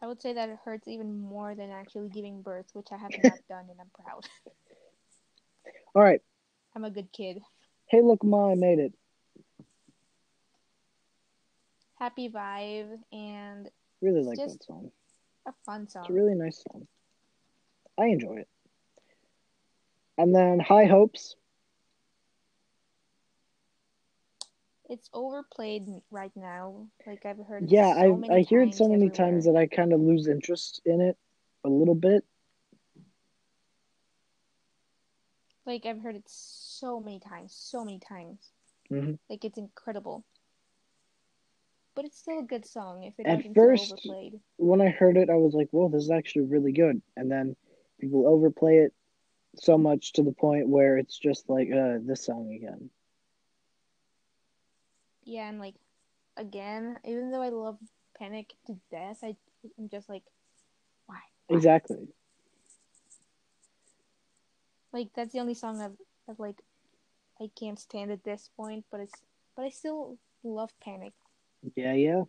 I would say that it hurts even more than actually giving birth, which I have not done, and I'm proud. All right. I'm a good kid. Hey, look, Ma, I made it. Happy vibe and Really like just- that song. a fun song. It's a really nice song. I enjoy it. And then High Hopes. It's overplayed right now. Like I've heard. Yeah, so I I hear it so many everywhere. times that I kind of lose interest in it a little bit. Like I've heard it so many times, so many times. hmm Like it's incredible. But it's still a good song if it At first- overplayed. When I heard it, I was like, "Whoa, this is actually really good." And then people overplay it so much to the point where it's just like, "Uh, this song again." Yeah, and like again, even though I love Panic to death, I I'm just like, why? Exactly. Like that's the only song I've, I've like I can't stand at this point, but it's but I still love Panic. Yeah, yeah.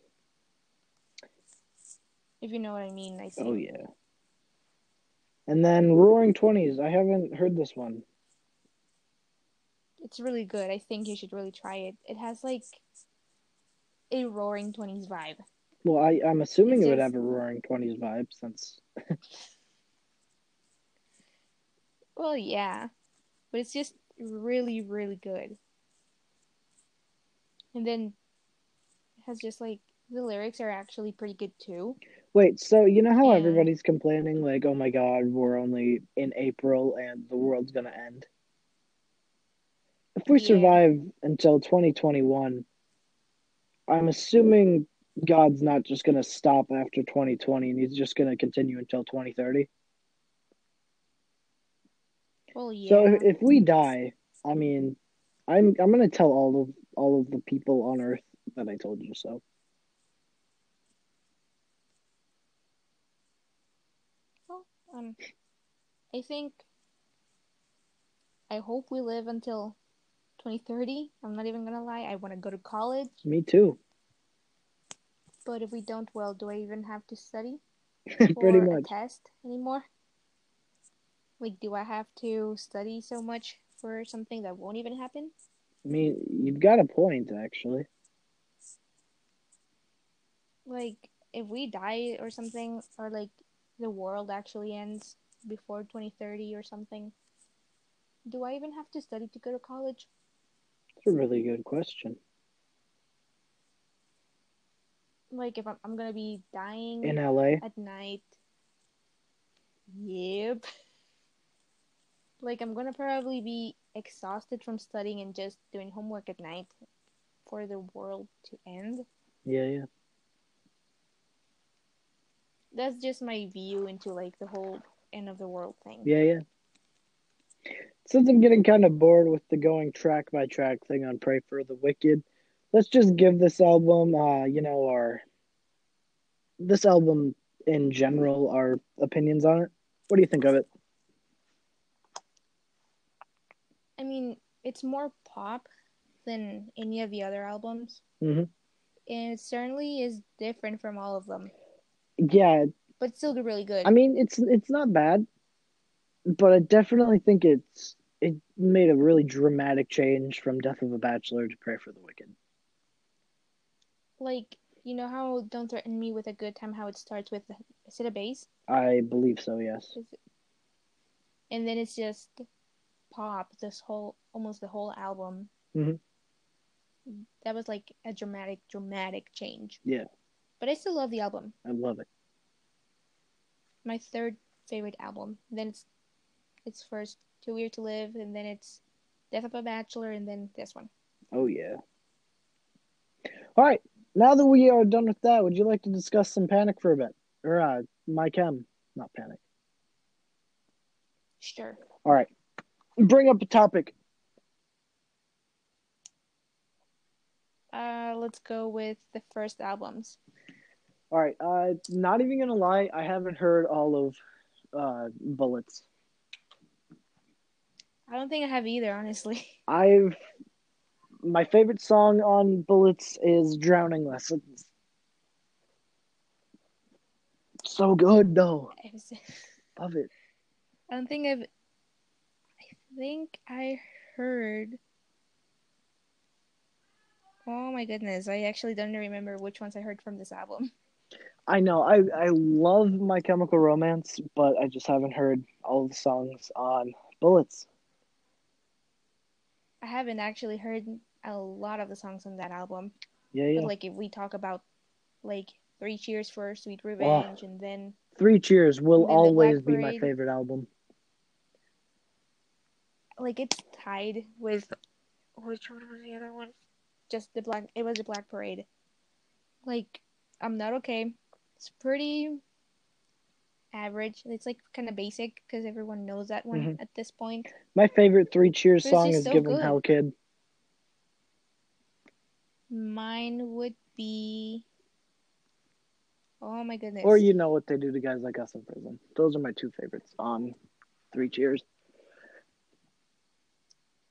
If you know what I mean, I think. Oh yeah. And then Roaring Twenties. I haven't heard this one. It's really good. I think you should really try it. It has like a Roaring Twenties vibe. Well, I I'm assuming It's it would just- have a Roaring Twenties vibe since Well, yeah, but it's just really, really good. And then it has just like the lyrics are actually pretty good too. Wait, so you know how Yeah. everybody's complaining, like, oh my god, we're only in April and the world's gonna end? If we Yeah. survive until 2021, I'm assuming God's not just gonna stop after 2020 and he's just gonna continue until 2030. Well, yeah. So if, if we die, I mean, I'm I'm gonna tell all of all of the people on Earth that I told you so. Um, I think. I hope we live until 2030. I'm not even gonna lie. I want to go to college, Me too, but if we don't, well, do I even have to study pretty much. test anymore? Like, do I have to study so much for something that won't even happen? I mean, you've got a point, actually. Like, if we die or something, or like the world actually ends before 2030 or something, do I even have to study to go to college? It's a really good question. Like, if I'm, I'm gonna be dying In LA, at night. Yep. Like I'm gonna probably be exhausted from studying and just doing homework at night for the world to end. Yeah, yeah. That's just my view into like the whole end of the world thing. Yeah, yeah. Since I'm getting kind of bored with the going track by track thing on Pray for the Wicked, let's just give this album, uh, you know, our this album in general, our opinions on it. What do you think of it? I mean, it's more pop than any of the other albums. Mhm. And it certainly is different from all of them, Yeah, but still really good. I mean, it's it's not bad, but I definitely think it's it made a really dramatic change from Death of a Bachelor to Pray for the Wicked. like, you know how Don't Threaten Me with a Good Time, how it starts with, is it a bass? I believe so. Yes. And then it's just pop, this whole, almost the whole album. Mhm. That was like a dramatic, dramatic change. Yeah. But I still love the album. I love it. my third favorite album. Then it's it's first Too Weird to Live, and then it's Death of a Bachelor, and then this one. Oh yeah. All right. Now that we are done with that, would you like to discuss some Panic for a bit, or uh, My Chem, not Panic? Sure. All right. Bring up a topic. Uh, let's go with the first albums. All right. Uh, not even gonna lie, I haven't heard all of uh Bullets. I don't think I have either, honestly. I've my favorite song on Bullets is Drowning Lessons. So good though. Was- Love it. I don't think I've. I think I heard. Oh my goodness! I actually don't remember which ones I heard from this album. I know. I I love My Chemical Romance, but I just haven't heard all the songs on Bullets. I haven't actually heard a lot of the songs on that album. Yeah, yeah. But like if we talk about like Three Cheers for Sweet Revenge, and then Three Cheers will And then the always be my favorite album. like it's tied with which one was the other one? Just the black. It was the Black Parade. Like I'm not okay. It's pretty average. It's like kind of basic because everyone knows that one Mhm. at this point. My favorite Three Cheers song just is so "Give 'Em. Hell, Kid." Mine would be. Oh my goodness. Or you know what they do to guys like us in prison. Those are my two favorites on Three Cheers.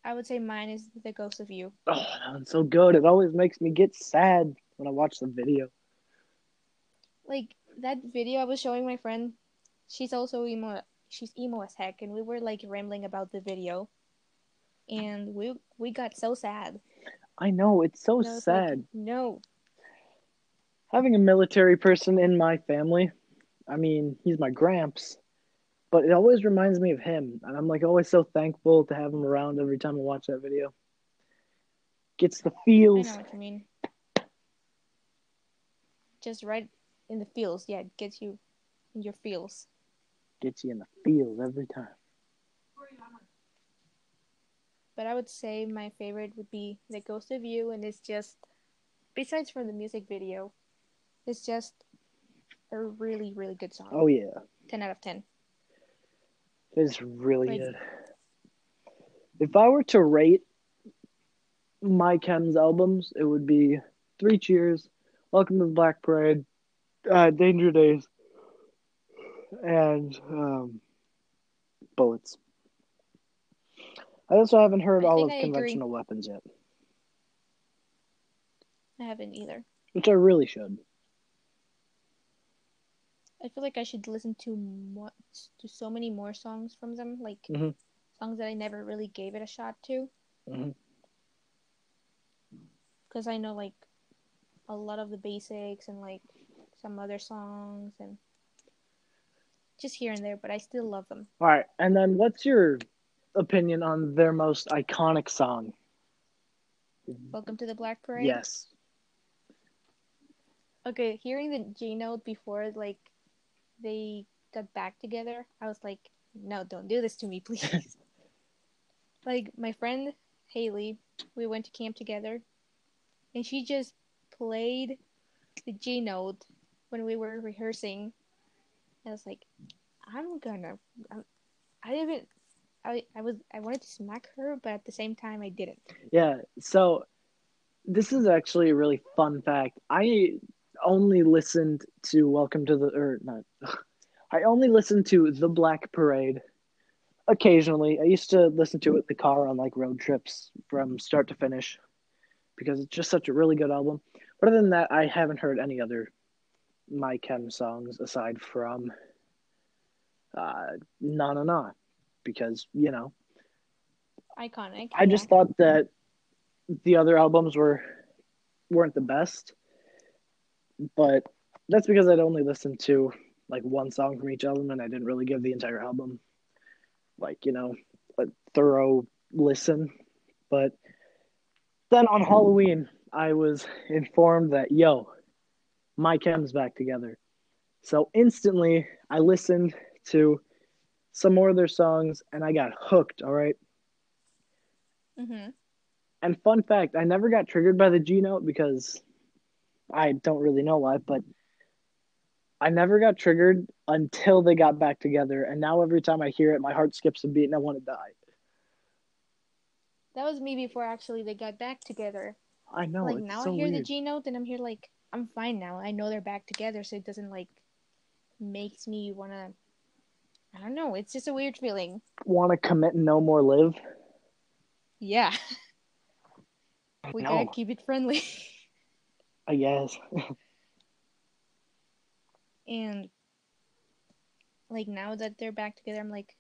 I would say mine is the Ghost of You. Oh, that one's so good. It always makes me get sad when I watch the video. Like that video I was showing my friend. She's also emo. She's emo as heck, and we were like rambling about the video, and we we got so sad. I know it's so I was like, sad. no, Having a military person in my family, I mean, he's my gramps, but it always reminds me of him, and I'm like always so thankful to have him around every time I watch that video. Gets the I feels. know what you mean. Just right in the feels, yeah, it gets you in your feels. Gets you in the feels every time. But I would say my favorite would be The Ghost of You, and it's just, besides from the music video, it's just a really, really good song. Oh yeah, 10 out of 10. it's really Like- good. If I were to rate my Chem's albums, it would be Three Cheers, Welcome to the Black Parade, uh, Danger Days, and um, Bullets. I also haven't heard I all of I agree. Conventional Weapons yet, I haven't either. which I really should. I feel like I should listen to more, to so many more songs from them, like Mhm. songs that I never really gave it a shot to, because I know like a lot of the basics and like some other songs and just here and there, but I still love them. All right, and then what's your opinion on their most iconic song? Welcome to the Black Parade. Yes. Okay, hearing the G note before like they got back together, I was like, no, don't do this to me, please. like my friend Haley, we went to camp together, and she just played the G note when we were rehearsing. I was like, I'm gonna, I'm, I didn't, I, I was, I wanted to smack her, but at the same time, I didn't. Yeah. So this is actually a really fun fact. I only listened to Welcome to the or not. I only listened to The Black Parade occasionally. I used to listen to it in the car on like road trips from start to finish because it's just such a really good album. But other than that, I haven't heard any other My Chem songs aside from uh, Na Na Na because, you know, Iconic. I just thought that the other albums were weren't the best, but that's because I'd only listened to like one song from each album, and I didn't really give the entire album like you know a thorough listen. But then on Halloween, I was informed that yo, my chem's back together. So instantly, I listened to some more of their songs, and I got hooked. All right. Mm-hmm. And fun fact, I never got triggered by the G note because I don't really know why, but I never got triggered until they got back together. And now every time I hear it, my heart skips a beat and I want to die. That was me before actually they got back together. I know. like now so I hear the. G note and I'm here like I'm fine now. I know they're back together, so it doesn't like makes me wanna. I don't know. It's just a weird feeling. Want to commit and no more live? Yeah, we gotta keep it friendly. I guess. and like now that they're back together, I'm like,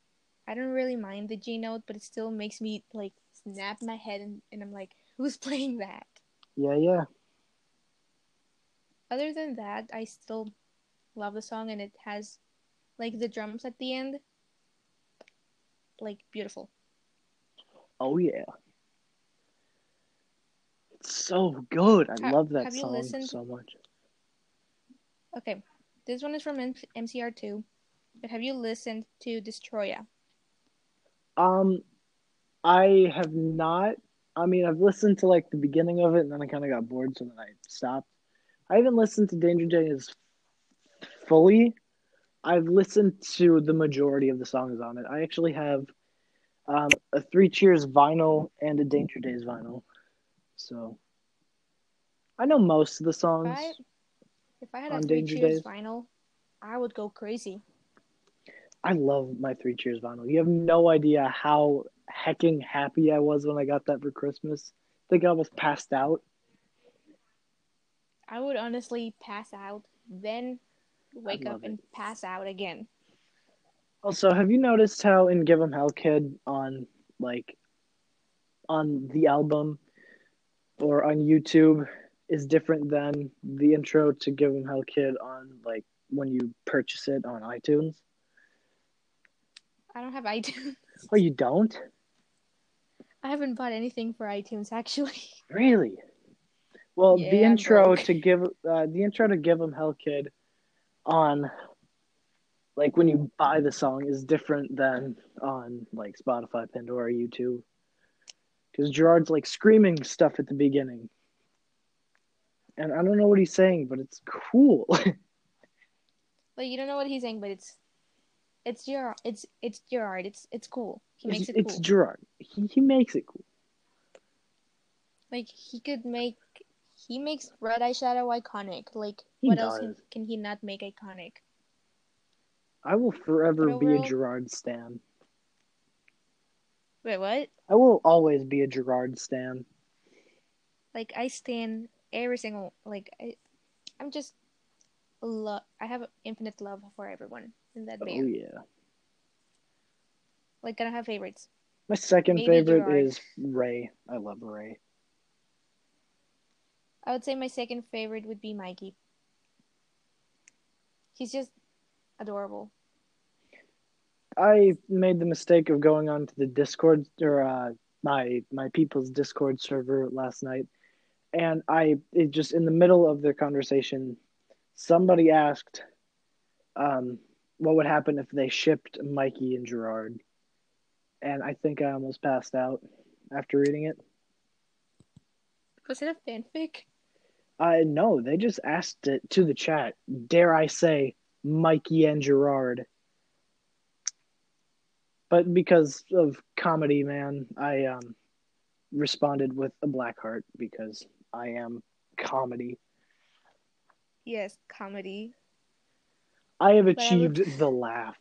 I don't really mind the G note, but it still makes me like snap my head and, and I'm like, who's playing that? yeah, yeah. Other than that, I still love the song and it has like the drums at the end. Like beautiful. Oh yeah. It's so good. I Ha- love that have you song listened- so much. Okay, this one is from M- MCR2. But have you listened to Destroya? Um, I have not. I mean, I've listened to like the beginning of it, and then I kind of got bored, so then I stopped. I haven't listened to Danger Days fully. I've listened to the majority of the songs on it. I actually have um, a Three Cheers vinyl and a Danger Days vinyl, so I know most of the If songs. I, if I had a Three Danger Cheers Days? vinyl, I would go crazy. I love my Three Cheers vinyl. You have no idea how hecking happy I was when I got that for Christmas. I think I almost passed out. I would honestly pass out, then wake love up and pass out again. Also, have you noticed how in Give 'em Hell Kid on like on the album or on YouTube is different than the intro to Give 'em Hell Kid on like when you purchase it on iTunes? I don't have iTunes. Oh, you don't? I haven't bought anything for iTunes actually. Really? Well, Yeah, the intro broke. to give uh, the intro to Give 'em Hell Kid on like when you buy the song is different than on like Spotify, Pandora, YouTube. Because Gerard's like screaming stuff at the beginning, and I don't know what he's saying, but it's cool. But you don't know what he's saying, but it's it's Gerard. It's it's Gerard. It's it's cool. He makes it's, it Cool. it's. Gerard. He he makes it cool. Like he could make he makes Red eyeshadow iconic. Like He what else can, can he not make iconic? I will forever be a Gerard stan. Wait, what? I will always be a Gerard stan. Like I stand every single like I, I'm just love. I have infinite love for everyone in that band. Oh band. yeah. Like I don't have favorites. My second Maybe favorite Gerard. is Ray. I love Ray. I would say my second favorite would be Mikey. He's just adorable. I made the mistake of going onto the Discord or uh, my my people's Discord server last night, and I it just in the middle of their conversation, somebody asked, um, what would happen if they shipped Mikey and Gerard, and I think I almost passed out after reading it. Was it a fanfic? Uh, no, they just asked it to the chat. Dare I say, Mikey and Gerard. But because of comedy, man, I um responded with a black heart because I am comedy. Yes, comedy. I have But I would- achieved the laugh.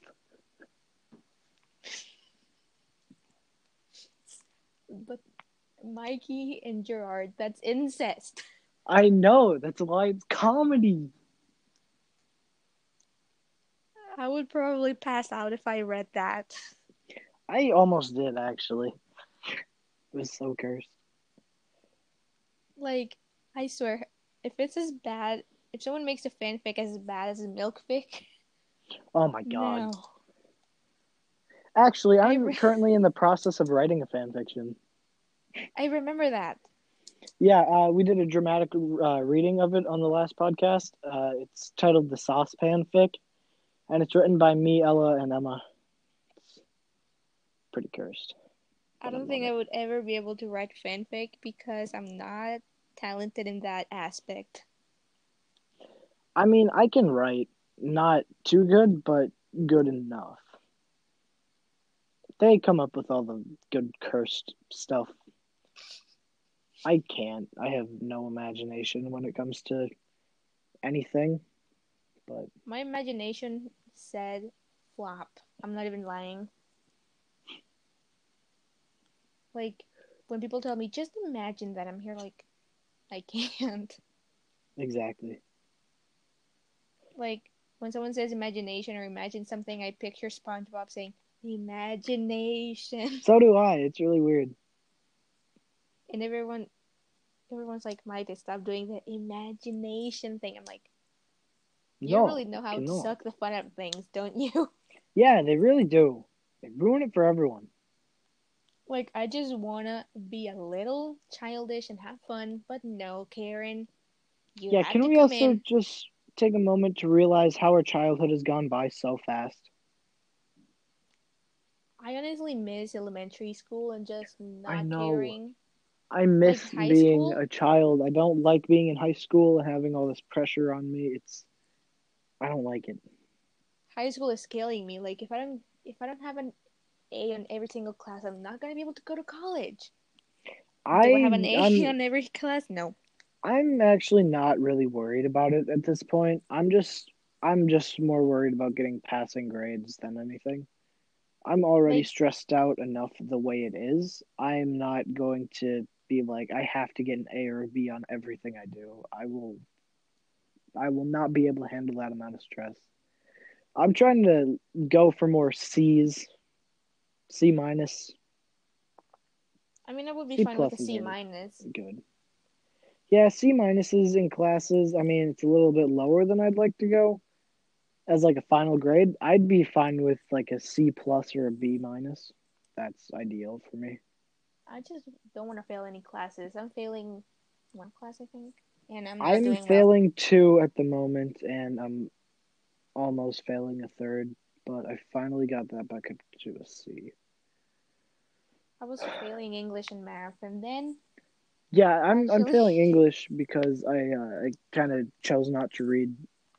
But Mikey and Gerard, that's incest. I know, that's why it's comedy. I would probably pass out if I read that. I almost did actually. It was so cursed. Like, I swear, if it's as bad, if someone makes a fanfic as bad as a milk fic, Oh my god. no. Actually, I'm re- currently in the process of writing a fanfiction. I remember that. Yeah, uh, we did a dramatic uh, reading of it on the last podcast. Uh, it's titled The Saucepan Fic, and it's written by me, Ella, and Emma. It's pretty cursed. I don't think I would ever be able to write fanfic because I'm not talented in that aspect. I mean, I can write, not too good, but good enough. They come up with all the good cursed stuff. I can't. I have no imagination when it comes to anything. But My imagination said flop. I'm not even lying. Like, when people tell me, just imagine that, I'm here like, I can't. exactly. Like, when someone says imagination or imagine something, I picture SpongeBob saying, imagination. So do I. It's really weird. And everyone, everyone's like, Mike, stop doing the imagination thing. I'm like, you no, really know how to suck the fun out of things, don't you? Yeah, they really do. They ruin it for everyone. Like, I just wanna be a little childish and have fun, but no, Karen. Yeah, can we also in. just take a moment to realize how our childhood has gone by so fast? I honestly miss elementary school and just not caring. I miss high being school? a child. I don't like being in high school and having all this pressure on me. It's I don't like it. High school is killing me. Like, if I don't, if I don't have an A on every single class, I'm not gonna be able to go to college. I Do I have an A I'm, on every class? No. I'm actually not really worried about it at this point. I'm just I'm just more worried about getting passing grades than anything. I'm already Like- stressed out enough the way it is. I'm not going to be like I have to get an A or a B on everything I do. I will I will not be able to handle that amount of stress. I'm trying to go for more C's, C minus, I mean, I would be C fine with a C minus. good. Yeah, C minuses in classes. I mean, it's a little bit lower than I'd like to go as like a final grade. I'd be fine with like a C plus or a B minus. That's ideal for me. I just don't want to fail any classes. I'm failing one class, I think, and I'm I'm doing well. failing two at the moment, and I'm almost failing a third, but I finally got that back up to a C. I was failing English and math, and then Yeah, I'm I'm failing English because I uh, I kind of chose not to read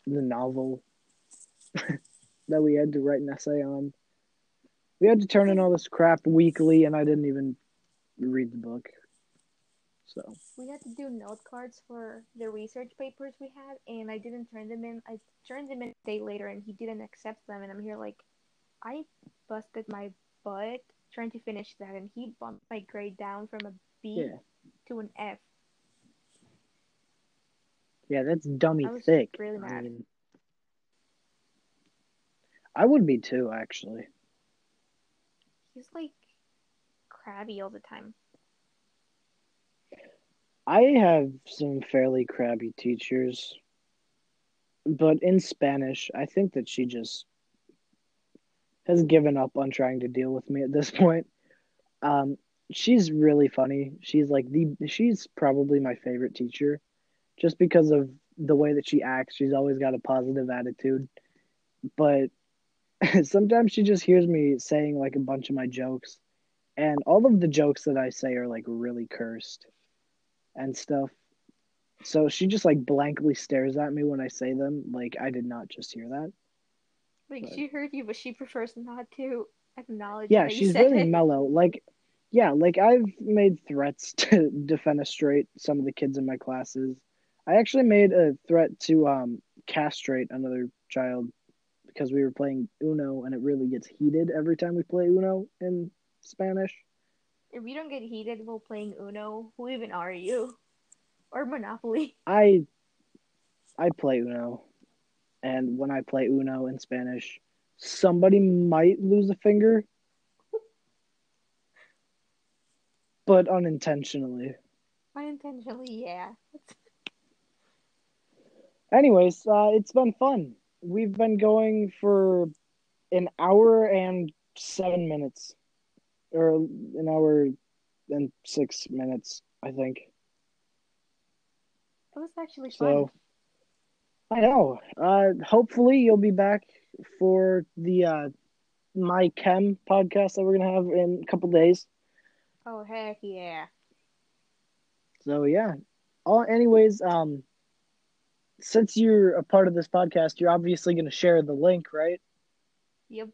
the novel that we had to write an essay on. We had to turn in all this crap weekly, and I didn't even read the book. So we had to do note cards for the research papers we had, and I didn't turn them in. I turned them in a day later, and he didn't accept them, and I'm here like, I busted my butt trying to finish that, and he bumped my grade down from a B yeah, to an F. yeah, that's dummy I was thick. really I mad. mean, I would be too, actually. He's like crabby all the time. I have some fairly crabby teachers, but in Spanish, I think that she just has given up on trying to deal with me at this point. Um, she's really funny. She's like the she's probably my favorite teacher, just because of the way that she acts. She's always got a positive attitude, but sometimes she just hears me saying like a bunch of my jokes, and all of the jokes that I say are like really cursed and stuff. So she just like blankly stares at me when I say them, like I did not just hear that. Like But- she heard you, but she prefers not to acknowledge. Yeah, she's really it. mellow. Like, yeah, like I've made threats to defenestrate some of the kids in my classes. I actually made a threat to um, castrate another child because we were playing Uno and it really gets heated every time we play Uno in Spanish. If you don't get heated while playing Uno, who even are you? Or Monopoly? I I play Uno, and when I play Uno in Spanish, somebody might lose a finger, but unintentionally. Unintentionally, yeah. Anyways, uh, it's been fun. We've been going for an hour and seven minutes, or an hour and six minutes, I think. It was actually fun. So, I know. Uh, hopefully, you'll be back for the uh, My Chem podcast that we're gonna have in a couple days. Oh heck yeah! So yeah. All anyways, um, since you're a part of this podcast, you're obviously gonna share the link, right? Yep.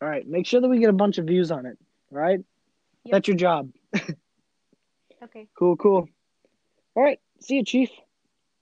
All right. Make sure that we get a bunch of views on it. All right. Yep. That's your job. Okay. Cool. Cool. All right. See you, Chief.